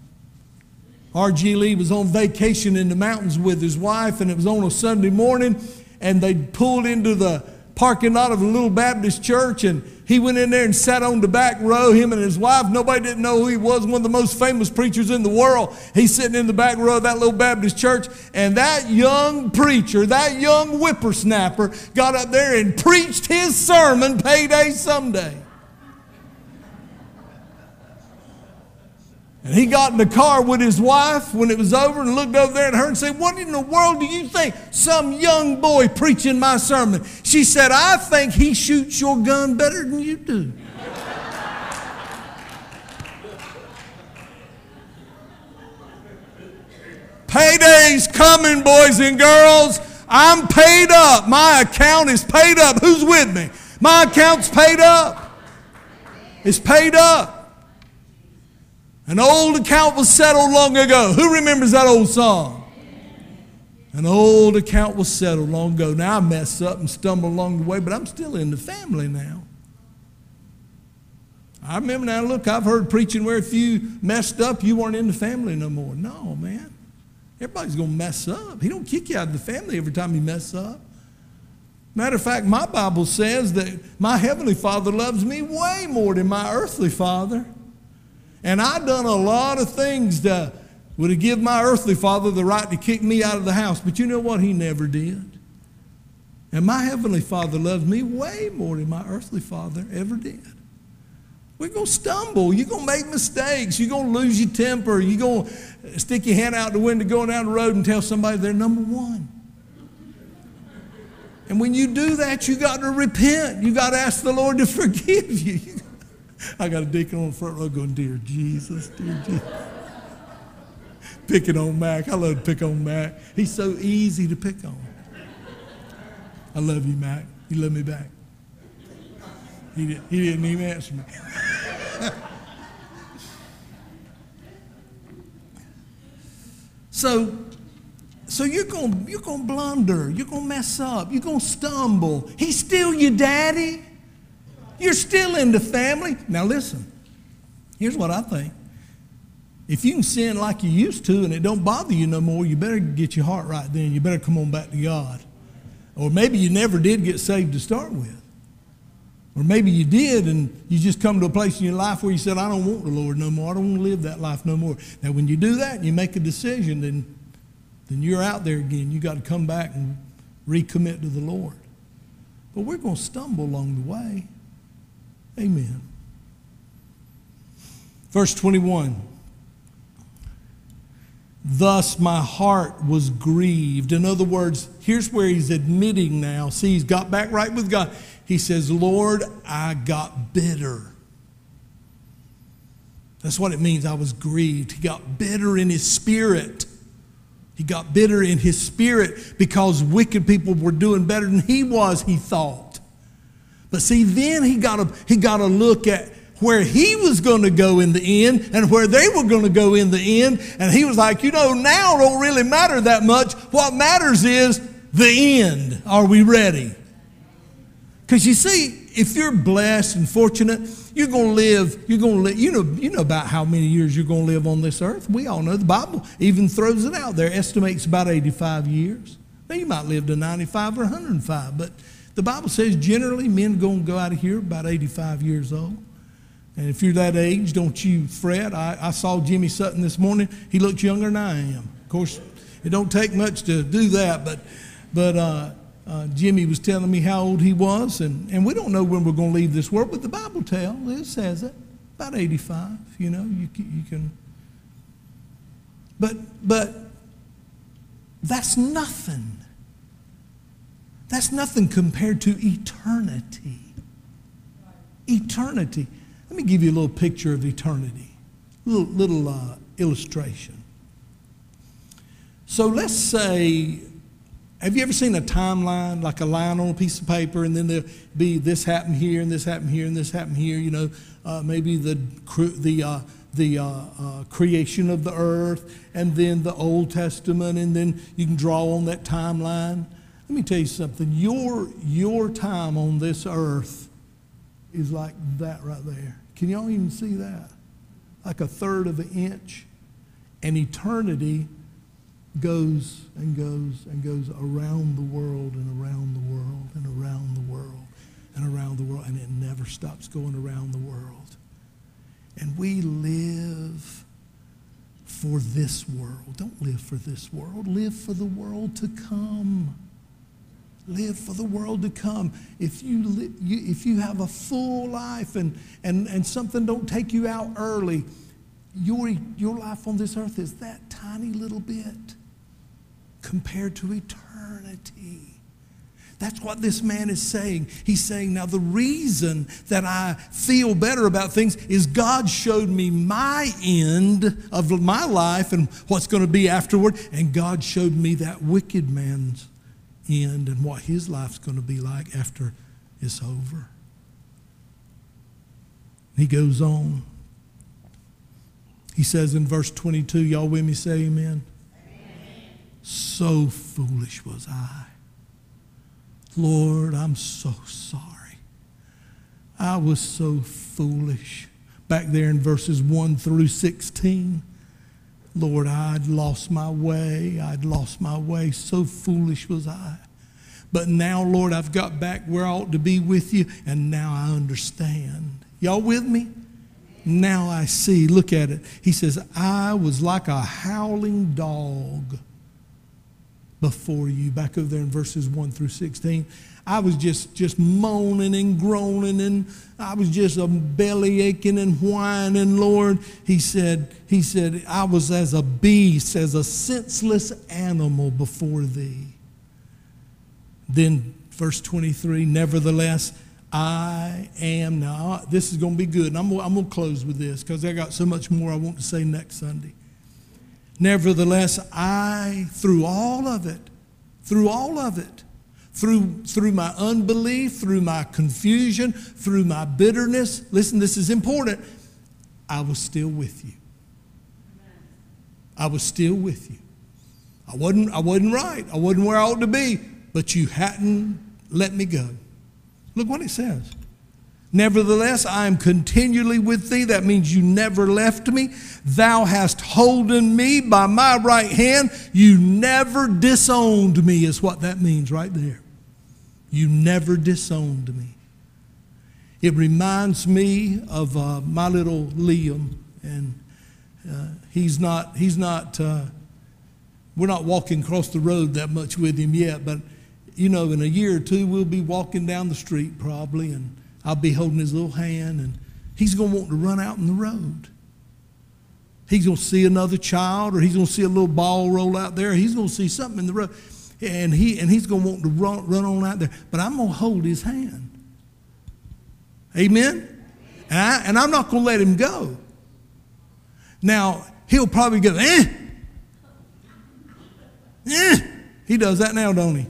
R.G. Lee was on vacation in the mountains with his wife, and it was on a Sunday morning, and they pulled into the parking lot of a little Baptist church, and he went in there and sat on the back row, him and his wife. Nobody didn't know who he was, one of the most famous preachers in the world. He's sitting in the back row of that little Baptist church, and that young preacher, that young whippersnapper, got up there and preached his sermon, Payday Someday. And he got in the car with his wife when it was over and looked over there at her and said, What in the world do you think? Some young boy preaching my sermon. She said, I think he shoots your gun better than you do. Payday's coming, boys and girls. I'm paid up. My account is paid up. Who's with me? My account's paid up. It's paid up. An old account was settled long ago. Who remembers that old song? An old account was settled long ago. Now I mess up and stumble along the way, but I'm still in the family now. I remember now, look, I've heard preaching where if you messed up, you weren't in the family no more. No, man. Everybody's going to mess up. He don't kick you out of the family every time you mess up. Matter of fact, my Bible says that my heavenly Father loves me way more than my earthly father. And I done a lot of things that would have given my earthly father the right to kick me out of the house. But you know what? He never did. And my heavenly father loves me way more than my earthly father ever did. We're going to stumble. You're going to make mistakes. You're going to lose your temper. You're going to stick your hand out the window going down the road and tell somebody they're number one. And when you do that, you got to repent. You got to ask the Lord to forgive you. I got a deacon on the front row going, Dear Jesus, dear Jesus. Picking on Mac. I love to pick on Mac. He's so easy to pick on. I love you, Mac. You love me back. He, did, he didn't even answer me. so, so you're going you're gonna blunder. You're going to mess up. You're going to stumble. He's still your daddy. You're still in the family. Now, listen, here's what I think. If you can sin like you used to and it don't bother you no more, you better get your heart right then. You better come on back to God. Or maybe you never did get saved to start with. Or maybe you did and you just come to a place in your life where you said, I don't want the Lord no more. I don't want to live that life no more. Now, when you do that and you make a decision, then, then you're out there again. You got to come back and recommit to the Lord. But we're going to stumble along the way. Amen. Verse 21. Thus my heart was grieved. In other words, here's where he's admitting now. See, he's got back right with God. He says, Lord, I got bitter. That's what it means. I was grieved. He got bitter in his spirit. He got bitter in his spirit because wicked people were doing better than he was, he thought. But see, then he got to he got to look at where he was going to go in the end and where they were going to go in the end. And he was like, you know, now don't really matter that much. What matters is the end. Are we ready? Because you see, if you're blessed and fortunate, you're going to live, you're going to live, you know, you know about how many years you're going to live on this earth. We all know the Bible even throws it out there, estimates about 85 years. Now, you might live to 95 or 105, but the Bible says generally men going to go out of here about 85 years old. And if you're that age, don't you fret. I, I saw Jimmy Sutton this morning. He looks younger than I am. Of course, it don't take much to do that, but, but uh, uh, Jimmy was telling me how old he was, and, and we don't know when we're going to leave this world, but the Bible tells, it says it, about 85, you know, you, you can. But, but that's nothing. That's nothing compared to eternity. Eternity. Let me give you a little picture of eternity, little, little uh, illustration. So let's say, have you ever seen a timeline, like a line on a piece of paper, and then there'll be this happened here, and this happened here, and this happened here? You know, uh, maybe the the uh, the uh, uh, creation of the earth, and then the Old Testament, and then you can draw on that timeline. Let me tell you something. Your your time on this earth is like that right there. Can y'all even see that? Like a third of an inch, and eternity goes and goes and goes around the world and around the world and around the world and around the world, and it never stops going around the world. And we live for this world. Don't live for this world, live for the world to come. Live for the world to come. If you, li- you, if you have a full life and, and, and something don't take you out early, your, your life on this earth is that tiny little bit compared to eternity. That's what this man is saying. He's saying, now the reason that I feel better about things is God showed me my end of my life and what's going to be afterward, and God showed me that wicked man's end and what his life's going to be like after it's over. He goes on. He says in verse 22, y'all with me say amen? So foolish was I. Lord, I'm so sorry. I was so foolish. Back there in verses 1 through 16. Lord, I'd lost my way. I'd lost my way. So foolish was I. But now, Lord, I've got back where I ought to be with you, and now I understand. Y'all with me? Now I see. Look at it. He says, I was like a howling dog before you. Back over there in verses 1 through 16. I was just, just moaning and groaning and I was just a belly aching and whining, Lord. He said, he said, I was as a beast, as a senseless animal before thee. Then verse 23, nevertheless, I am now. This is going to be good. And I'm, I'm going to close with this because I got so much more I want to say next Sunday. Nevertheless, I, through all of it, through all of it, through, through my unbelief, through my confusion, through my bitterness, listen, this is important. I was still with you. I was still with you. I wasn't, I wasn't right. I wasn't where I ought to be, but you hadn't let me go. Look what it says. Nevertheless, I am continually with thee. That means you never left me. Thou hast holden me by my right hand. You never disowned me, is what that means right there. You never disowned me. It reminds me of uh, my little Liam, and uh, he's not, he's not, uh, we're not walking across the road that much with him yet, but you know, in a year or two, we'll be walking down the street probably, and I'll be holding his little hand, and he's going to want to run out in the road. He's going to see another child, or he's going to see a little ball roll out there. He's going to see something in the road, and he and he's going to want to run, run on out there. But I'm going to hold his hand. Amen. And, I, and I'm not going to let him go. Now he'll probably go, eh, eh. He does that now, don't he?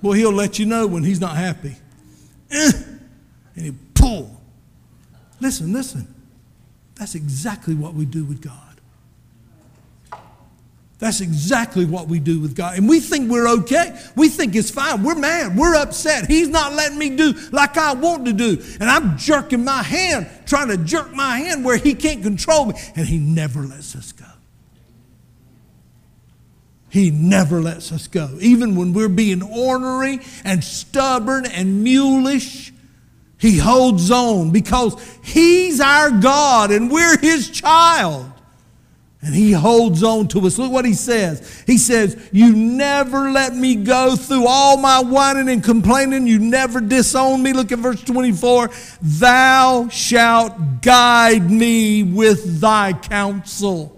Well, he'll let you know when he's not happy. Eh and he pull. Listen, listen. That's exactly what we do with God. That's exactly what we do with God. And we think we're okay. We think it's fine. We're mad. We're upset. He's not letting me do like I want to do. And I'm jerking my hand, trying to jerk my hand where he can't control me. And he never lets us go. He never lets us go. Even when we're being ornery and stubborn and mulish, he holds on because He's our God and we're His child. And He holds on to us. Look what He says. He says, You never let me go through all my whining and complaining. You never disown me. Look at verse 24. Thou shalt guide me with thy counsel.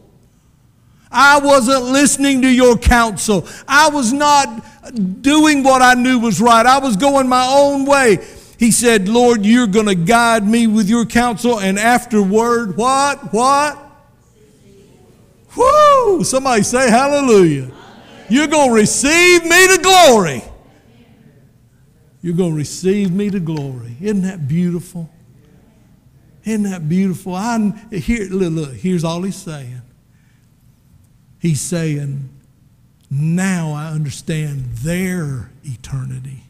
I wasn't listening to your counsel. I was not doing what I knew was right. I was going my own way. He said, Lord, you're going to guide me with your counsel, and afterward, what? What? Whoo! Somebody say hallelujah. You're going to receive me to glory. You're going to receive me to glory. Isn't that beautiful? Isn't that beautiful? I here look, look, here's all he's saying. He's saying, now I understand their eternity.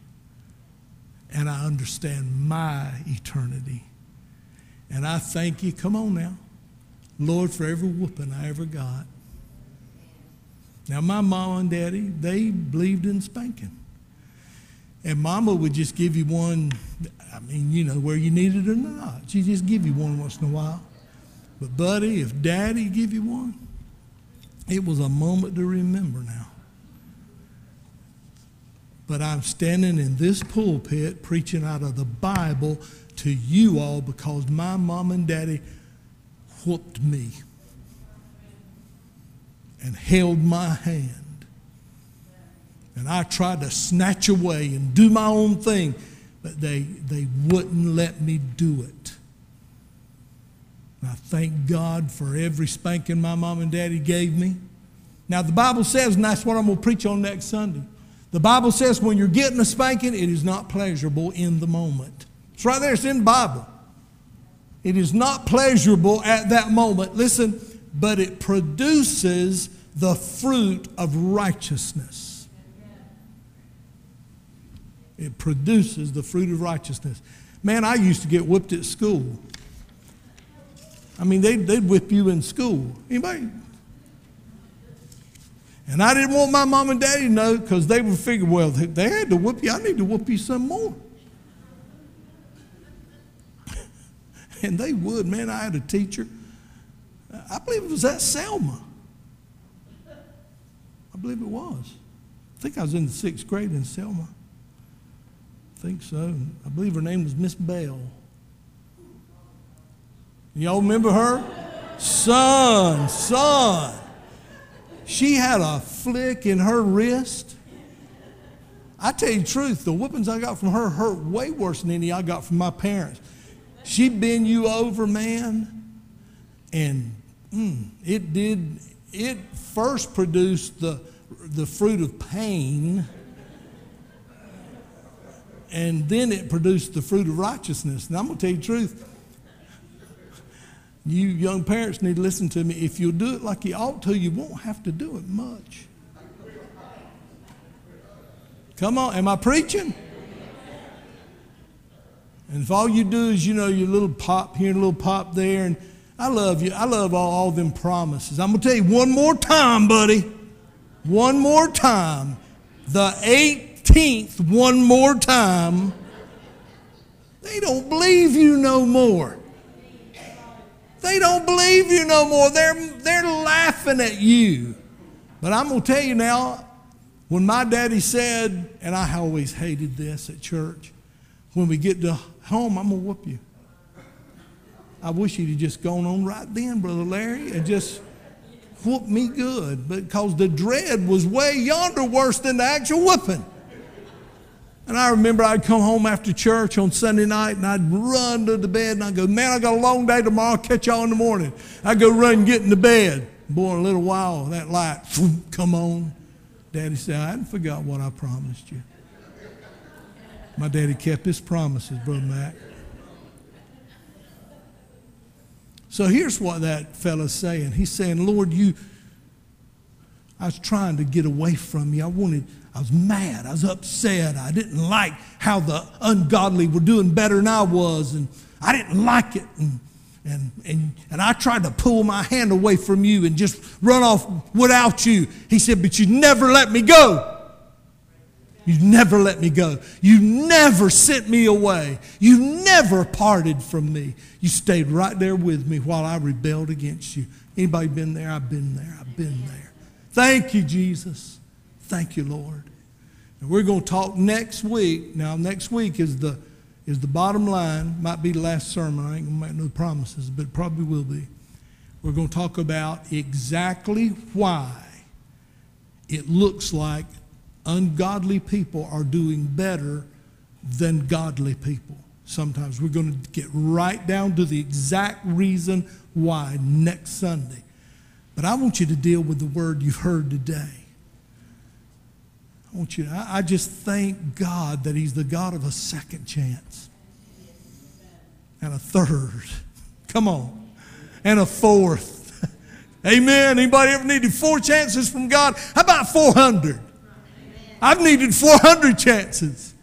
And I understand my eternity. And I thank you, come on now, Lord, for every whooping I ever got. Now, my mom and daddy, they believed in spanking. And mama would just give you one, I mean, you know, where you needed it or not. She'd just give you one once in a while. But, buddy, if daddy give you one, it was a moment to remember now. But I'm standing in this pulpit preaching out of the Bible to you all because my mom and daddy whooped me and held my hand. And I tried to snatch away and do my own thing, but they, they wouldn't let me do it. I thank God for every spanking my mom and daddy gave me. Now, the Bible says, and that's what I'm going to preach on next Sunday. The Bible says when you're getting a spanking, it is not pleasurable in the moment. It's right there, it's in the Bible. It is not pleasurable at that moment. Listen, but it produces the fruit of righteousness. It produces the fruit of righteousness. Man, I used to get whipped at school. I mean, they'd, they'd whip you in school. Anybody? And I didn't want my mom and daddy to know because they would figure, well, they had to whoop you. I need to whoop you some more. and they would. Man, I had a teacher. I believe it was at Selma. I believe it was. I think I was in the sixth grade in Selma. I think so. I believe her name was Miss Bell. Y'all remember her? Son, son. She had a flick in her wrist. I tell you the truth, the whoopings I got from her hurt way worse than any I got from my parents. She'd bend you over, man, and mm, it did, it first produced the, the fruit of pain, and then it produced the fruit of righteousness. Now, I'm going to tell you the truth. You young parents need to listen to me. If you'll do it like you ought to, you won't have to do it much. Come on, am I preaching? And if all you do is, you know, your little pop here and a little pop there, and I love you. I love all, all them promises. I'm going to tell you one more time, buddy. One more time. The 18th, one more time. They don't believe you no more. They don't believe you no more. They're, they're laughing at you. But I'm going to tell you now, when my daddy said, and I always hated this at church, when we get to home, I'm going to whoop you. I wish he'd have just gone on right then, Brother Larry, and just whooped me good. Because the dread was way yonder worse than the actual whooping. And I remember I'd come home after church on Sunday night and I'd run to the bed and I'd go, Man, I got a long day tomorrow. I'll catch y'all in the morning. I'd go run and get in the bed. Boy, in a little while, that light, come on. Daddy said, I hadn't forgot what I promised you. My daddy kept his promises, Brother Mac. So here's what that fella's saying. He's saying, Lord, you, I was trying to get away from you. I wanted, I was mad. I was upset. I didn't like how the ungodly were doing better than I was, and I didn't like it. And, and, and, and I tried to pull my hand away from you and just run off without you. He said, But you never let me go. You never let me go. You never sent me away. You never parted from me. You stayed right there with me while I rebelled against you. Anybody been there? I've been there. I've been there. Thank you, Jesus. Thank you, Lord. And we're going to talk next week. Now, next week is the is the bottom line. Might be the last sermon. I ain't gonna make no promises, but it probably will be. We're going to talk about exactly why it looks like ungodly people are doing better than godly people. Sometimes we're going to get right down to the exact reason why next Sunday. But I want you to deal with the word you've heard today. I want you to, I, I just thank God that He's the God of a second chance and a third. Come on. And a fourth. Amen. Anybody ever needed four chances from God? How about 400? I've needed 400 chances.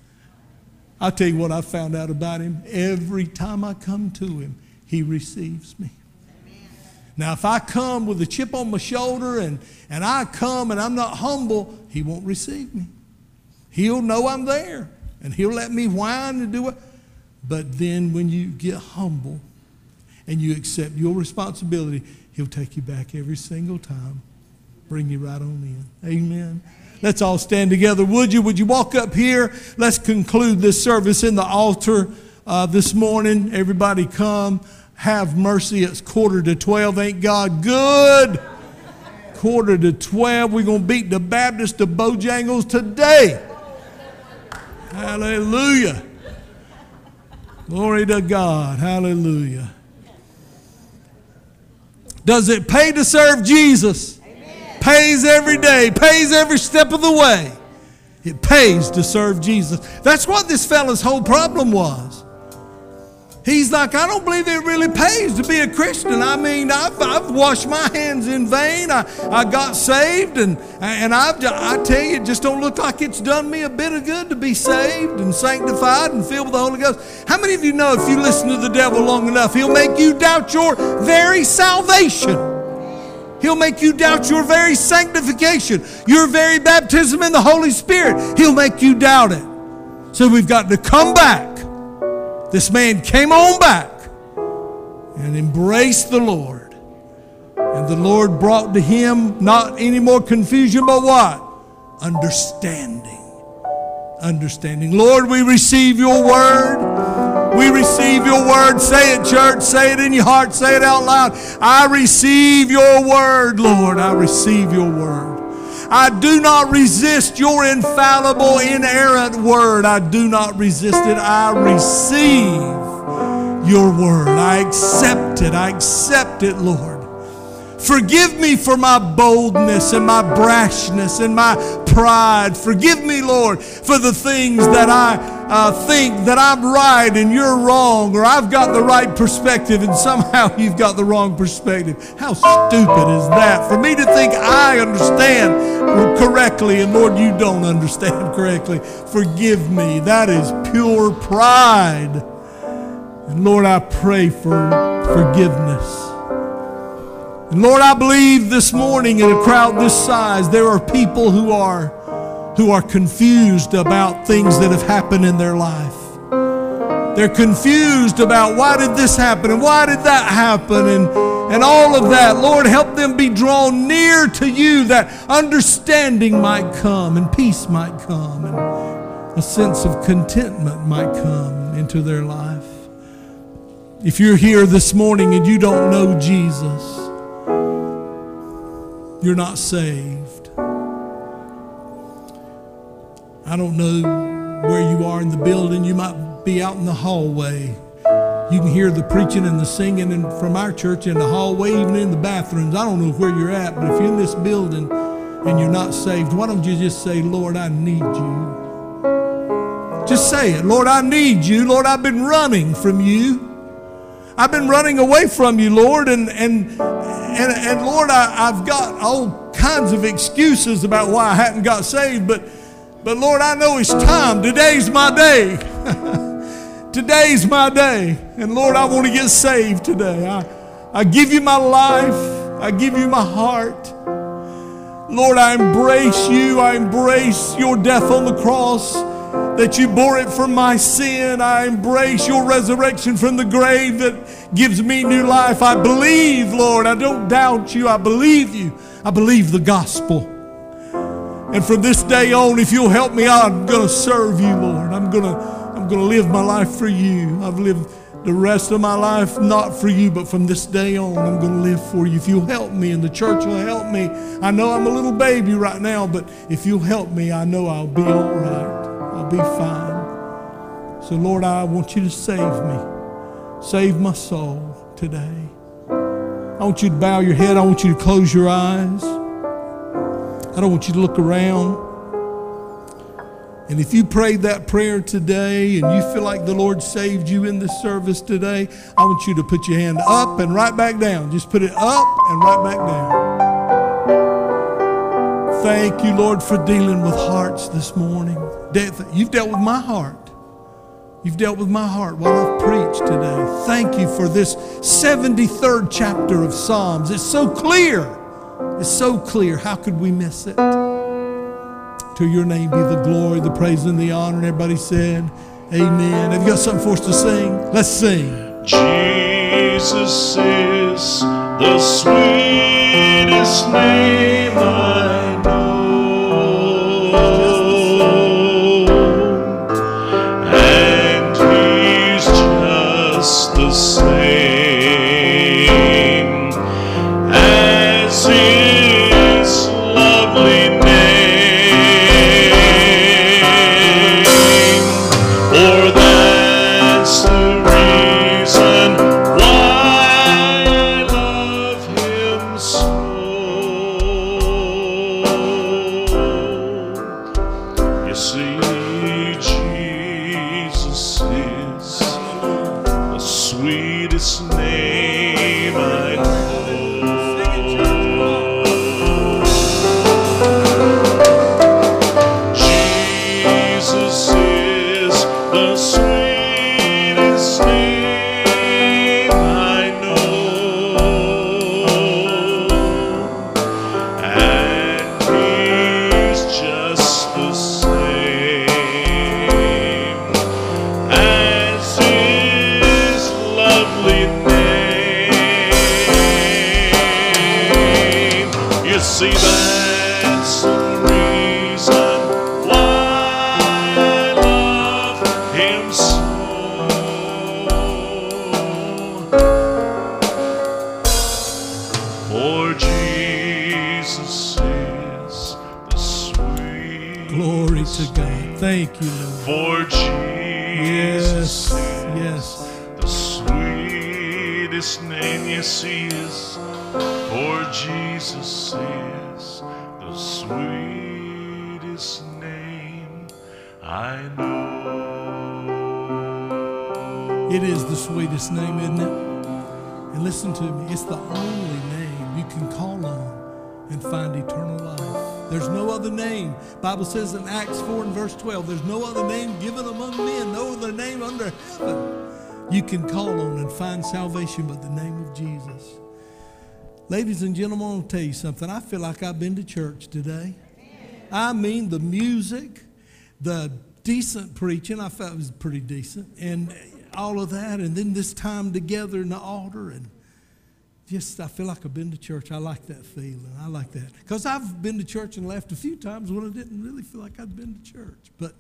I'll tell you what I found out about him. Every time I come to him, he receives me. Now, if I come with a chip on my shoulder and, and I come and I'm not humble, he won't receive me. He'll know I'm there and he'll let me whine and do it. But then when you get humble and you accept your responsibility, he'll take you back every single time, bring you right on in. Amen. Let's all stand together, would you? Would you walk up here? Let's conclude this service in the altar uh, this morning. Everybody come. Have mercy. It's quarter to 12. Ain't God good? Quarter to 12. We're going to beat the Baptist to Bojangles today. Hallelujah. Glory to God. Hallelujah. Does it pay to serve Jesus? Amen. Pays every day, pays every step of the way. It pays to serve Jesus. That's what this fella's whole problem was. He's like, I don't believe it really pays to be a Christian. I mean, I've, I've washed my hands in vain. I, I got saved, and, and I've, I tell you, it just don't look like it's done me a bit of good to be saved and sanctified and filled with the Holy Ghost. How many of you know if you listen to the devil long enough, he'll make you doubt your very salvation? He'll make you doubt your very sanctification, your very baptism in the Holy Spirit. He'll make you doubt it. So we've got to come back this man came on back and embraced the Lord. And the Lord brought to him not any more confusion, but what? Understanding. Understanding. Lord, we receive your word. We receive your word. Say it, church. Say it in your heart. Say it out loud. I receive your word, Lord. I receive your word. I do not resist your infallible, inerrant word. I do not resist it. I receive your word. I accept it. I accept it, Lord. Forgive me for my boldness and my brashness and my pride. Forgive me, Lord, for the things that I uh, think that I'm right and you're wrong, or I've got the right perspective and somehow you've got the wrong perspective. How stupid is that? For me to think I understand correctly and Lord, you don't understand correctly. Forgive me. That is pure pride. And Lord, I pray for forgiveness. And Lord, I believe this morning in a crowd this size, there are people who are, who are confused about things that have happened in their life. They're confused about why did this happen and why did that happen and, and all of that. Lord, help them be drawn near to you that understanding might come and peace might come and a sense of contentment might come into their life. If you're here this morning and you don't know Jesus, you're not saved. I don't know where you are in the building. You might be out in the hallway. You can hear the preaching and the singing and from our church in the hallway, even in the bathrooms. I don't know where you're at, but if you're in this building and you're not saved, why don't you just say, Lord, I need you? Just say it. Lord, I need you. Lord, I've been running from you. I've been running away from you, Lord, and and and, and Lord, I, I've got all kinds of excuses about why I hadn't got saved, but but Lord, I know it's time. Today's my day. Today's my day. And Lord, I want to get saved today. I, I give you my life. I give you my heart. Lord, I embrace you. I embrace your death on the cross that you bore it for my sin. I embrace your resurrection from the grave that gives me new life. I believe, Lord. I don't doubt you. I believe you. I believe the gospel. And from this day on, if you'll help me I'm going to serve you, Lord. I'm going to I'm going to live my life for you. I've lived the rest of my life not for you, but from this day on, I'm going to live for you. If you'll help me and the church will help me, I know I'm a little baby right now, but if you'll help me, I know I'll be all right. I'll be fine. So, Lord, I want you to save me. Save my soul today. I want you to bow your head. I want you to close your eyes. I don't want you to look around. And if you prayed that prayer today and you feel like the Lord saved you in this service today, I want you to put your hand up and right back down. Just put it up and right back down. Thank you, Lord, for dealing with hearts this morning. You've dealt with my heart. You've dealt with my heart while I've preached today. Thank you for this 73rd chapter of Psalms. It's so clear. It's so clear. How could we miss it? To your name be the glory, the praise, and the honor. And everybody said, Amen. Have you got something for us to sing? Let's sing. Jesus is the sweetest name I can call on and find salvation by the name of Jesus. Ladies and gentlemen, I want to tell you something. I feel like I've been to church today. I mean, the music, the decent preaching, I felt it was pretty decent, and all of that, and then this time together in the altar, and just I feel like I've been to church. I like that feeling. I like that because I've been to church and left a few times when I didn't really feel like I'd been to church, but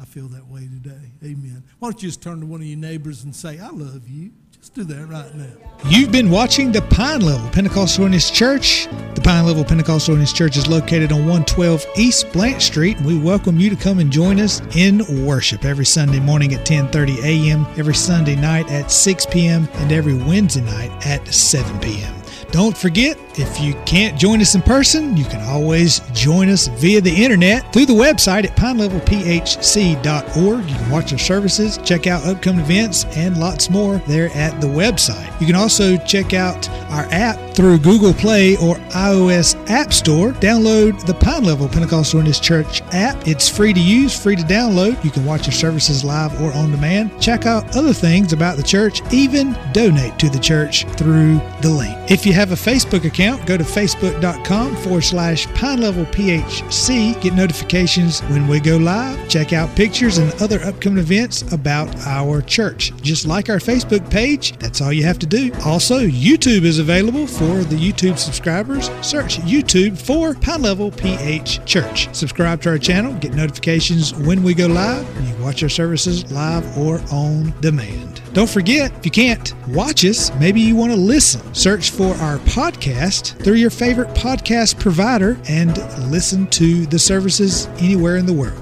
I feel that way today. Amen. Why don't you just turn to one of your neighbors and say, "I love you." Just do that right now. You've been watching the Pine Level Pentecostal Holiness Church. The Pine Level Pentecostal Holiness Church is located on 112 East Blant Street, and we welcome you to come and join us in worship every Sunday morning at 10:30 a.m., every Sunday night at 6 p.m., and every Wednesday night at 7 p.m. Don't forget, if you can't join us in person, you can always join us via the internet through the website at pinelevelphc.org. You can watch our services, check out upcoming events, and lots more there at the website. You can also check out our app through Google Play or iOS App Store. Download the Pine Level Pentecostal Holiness Church app. It's free to use, free to download. You can watch our services live or on demand. Check out other things about the church, even donate to the church through the link. If you have a Facebook account, go to facebook.com forward slash Pine Level PHC. Get notifications when we go live. Check out pictures and other upcoming events about our church. Just like our Facebook page, that's all you have to do. Also, YouTube is available for the YouTube subscribers. Search YouTube for Pine Level PH Church. Subscribe to our channel, get notifications when we go live. And you watch our services live or on demand. Don't forget, if you can't watch us, maybe you want to listen. Search for our podcast through your favorite podcast provider and listen to the services anywhere in the world.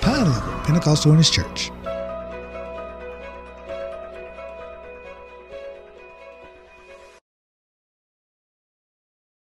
Pine Level Pentecostal Holiness Church.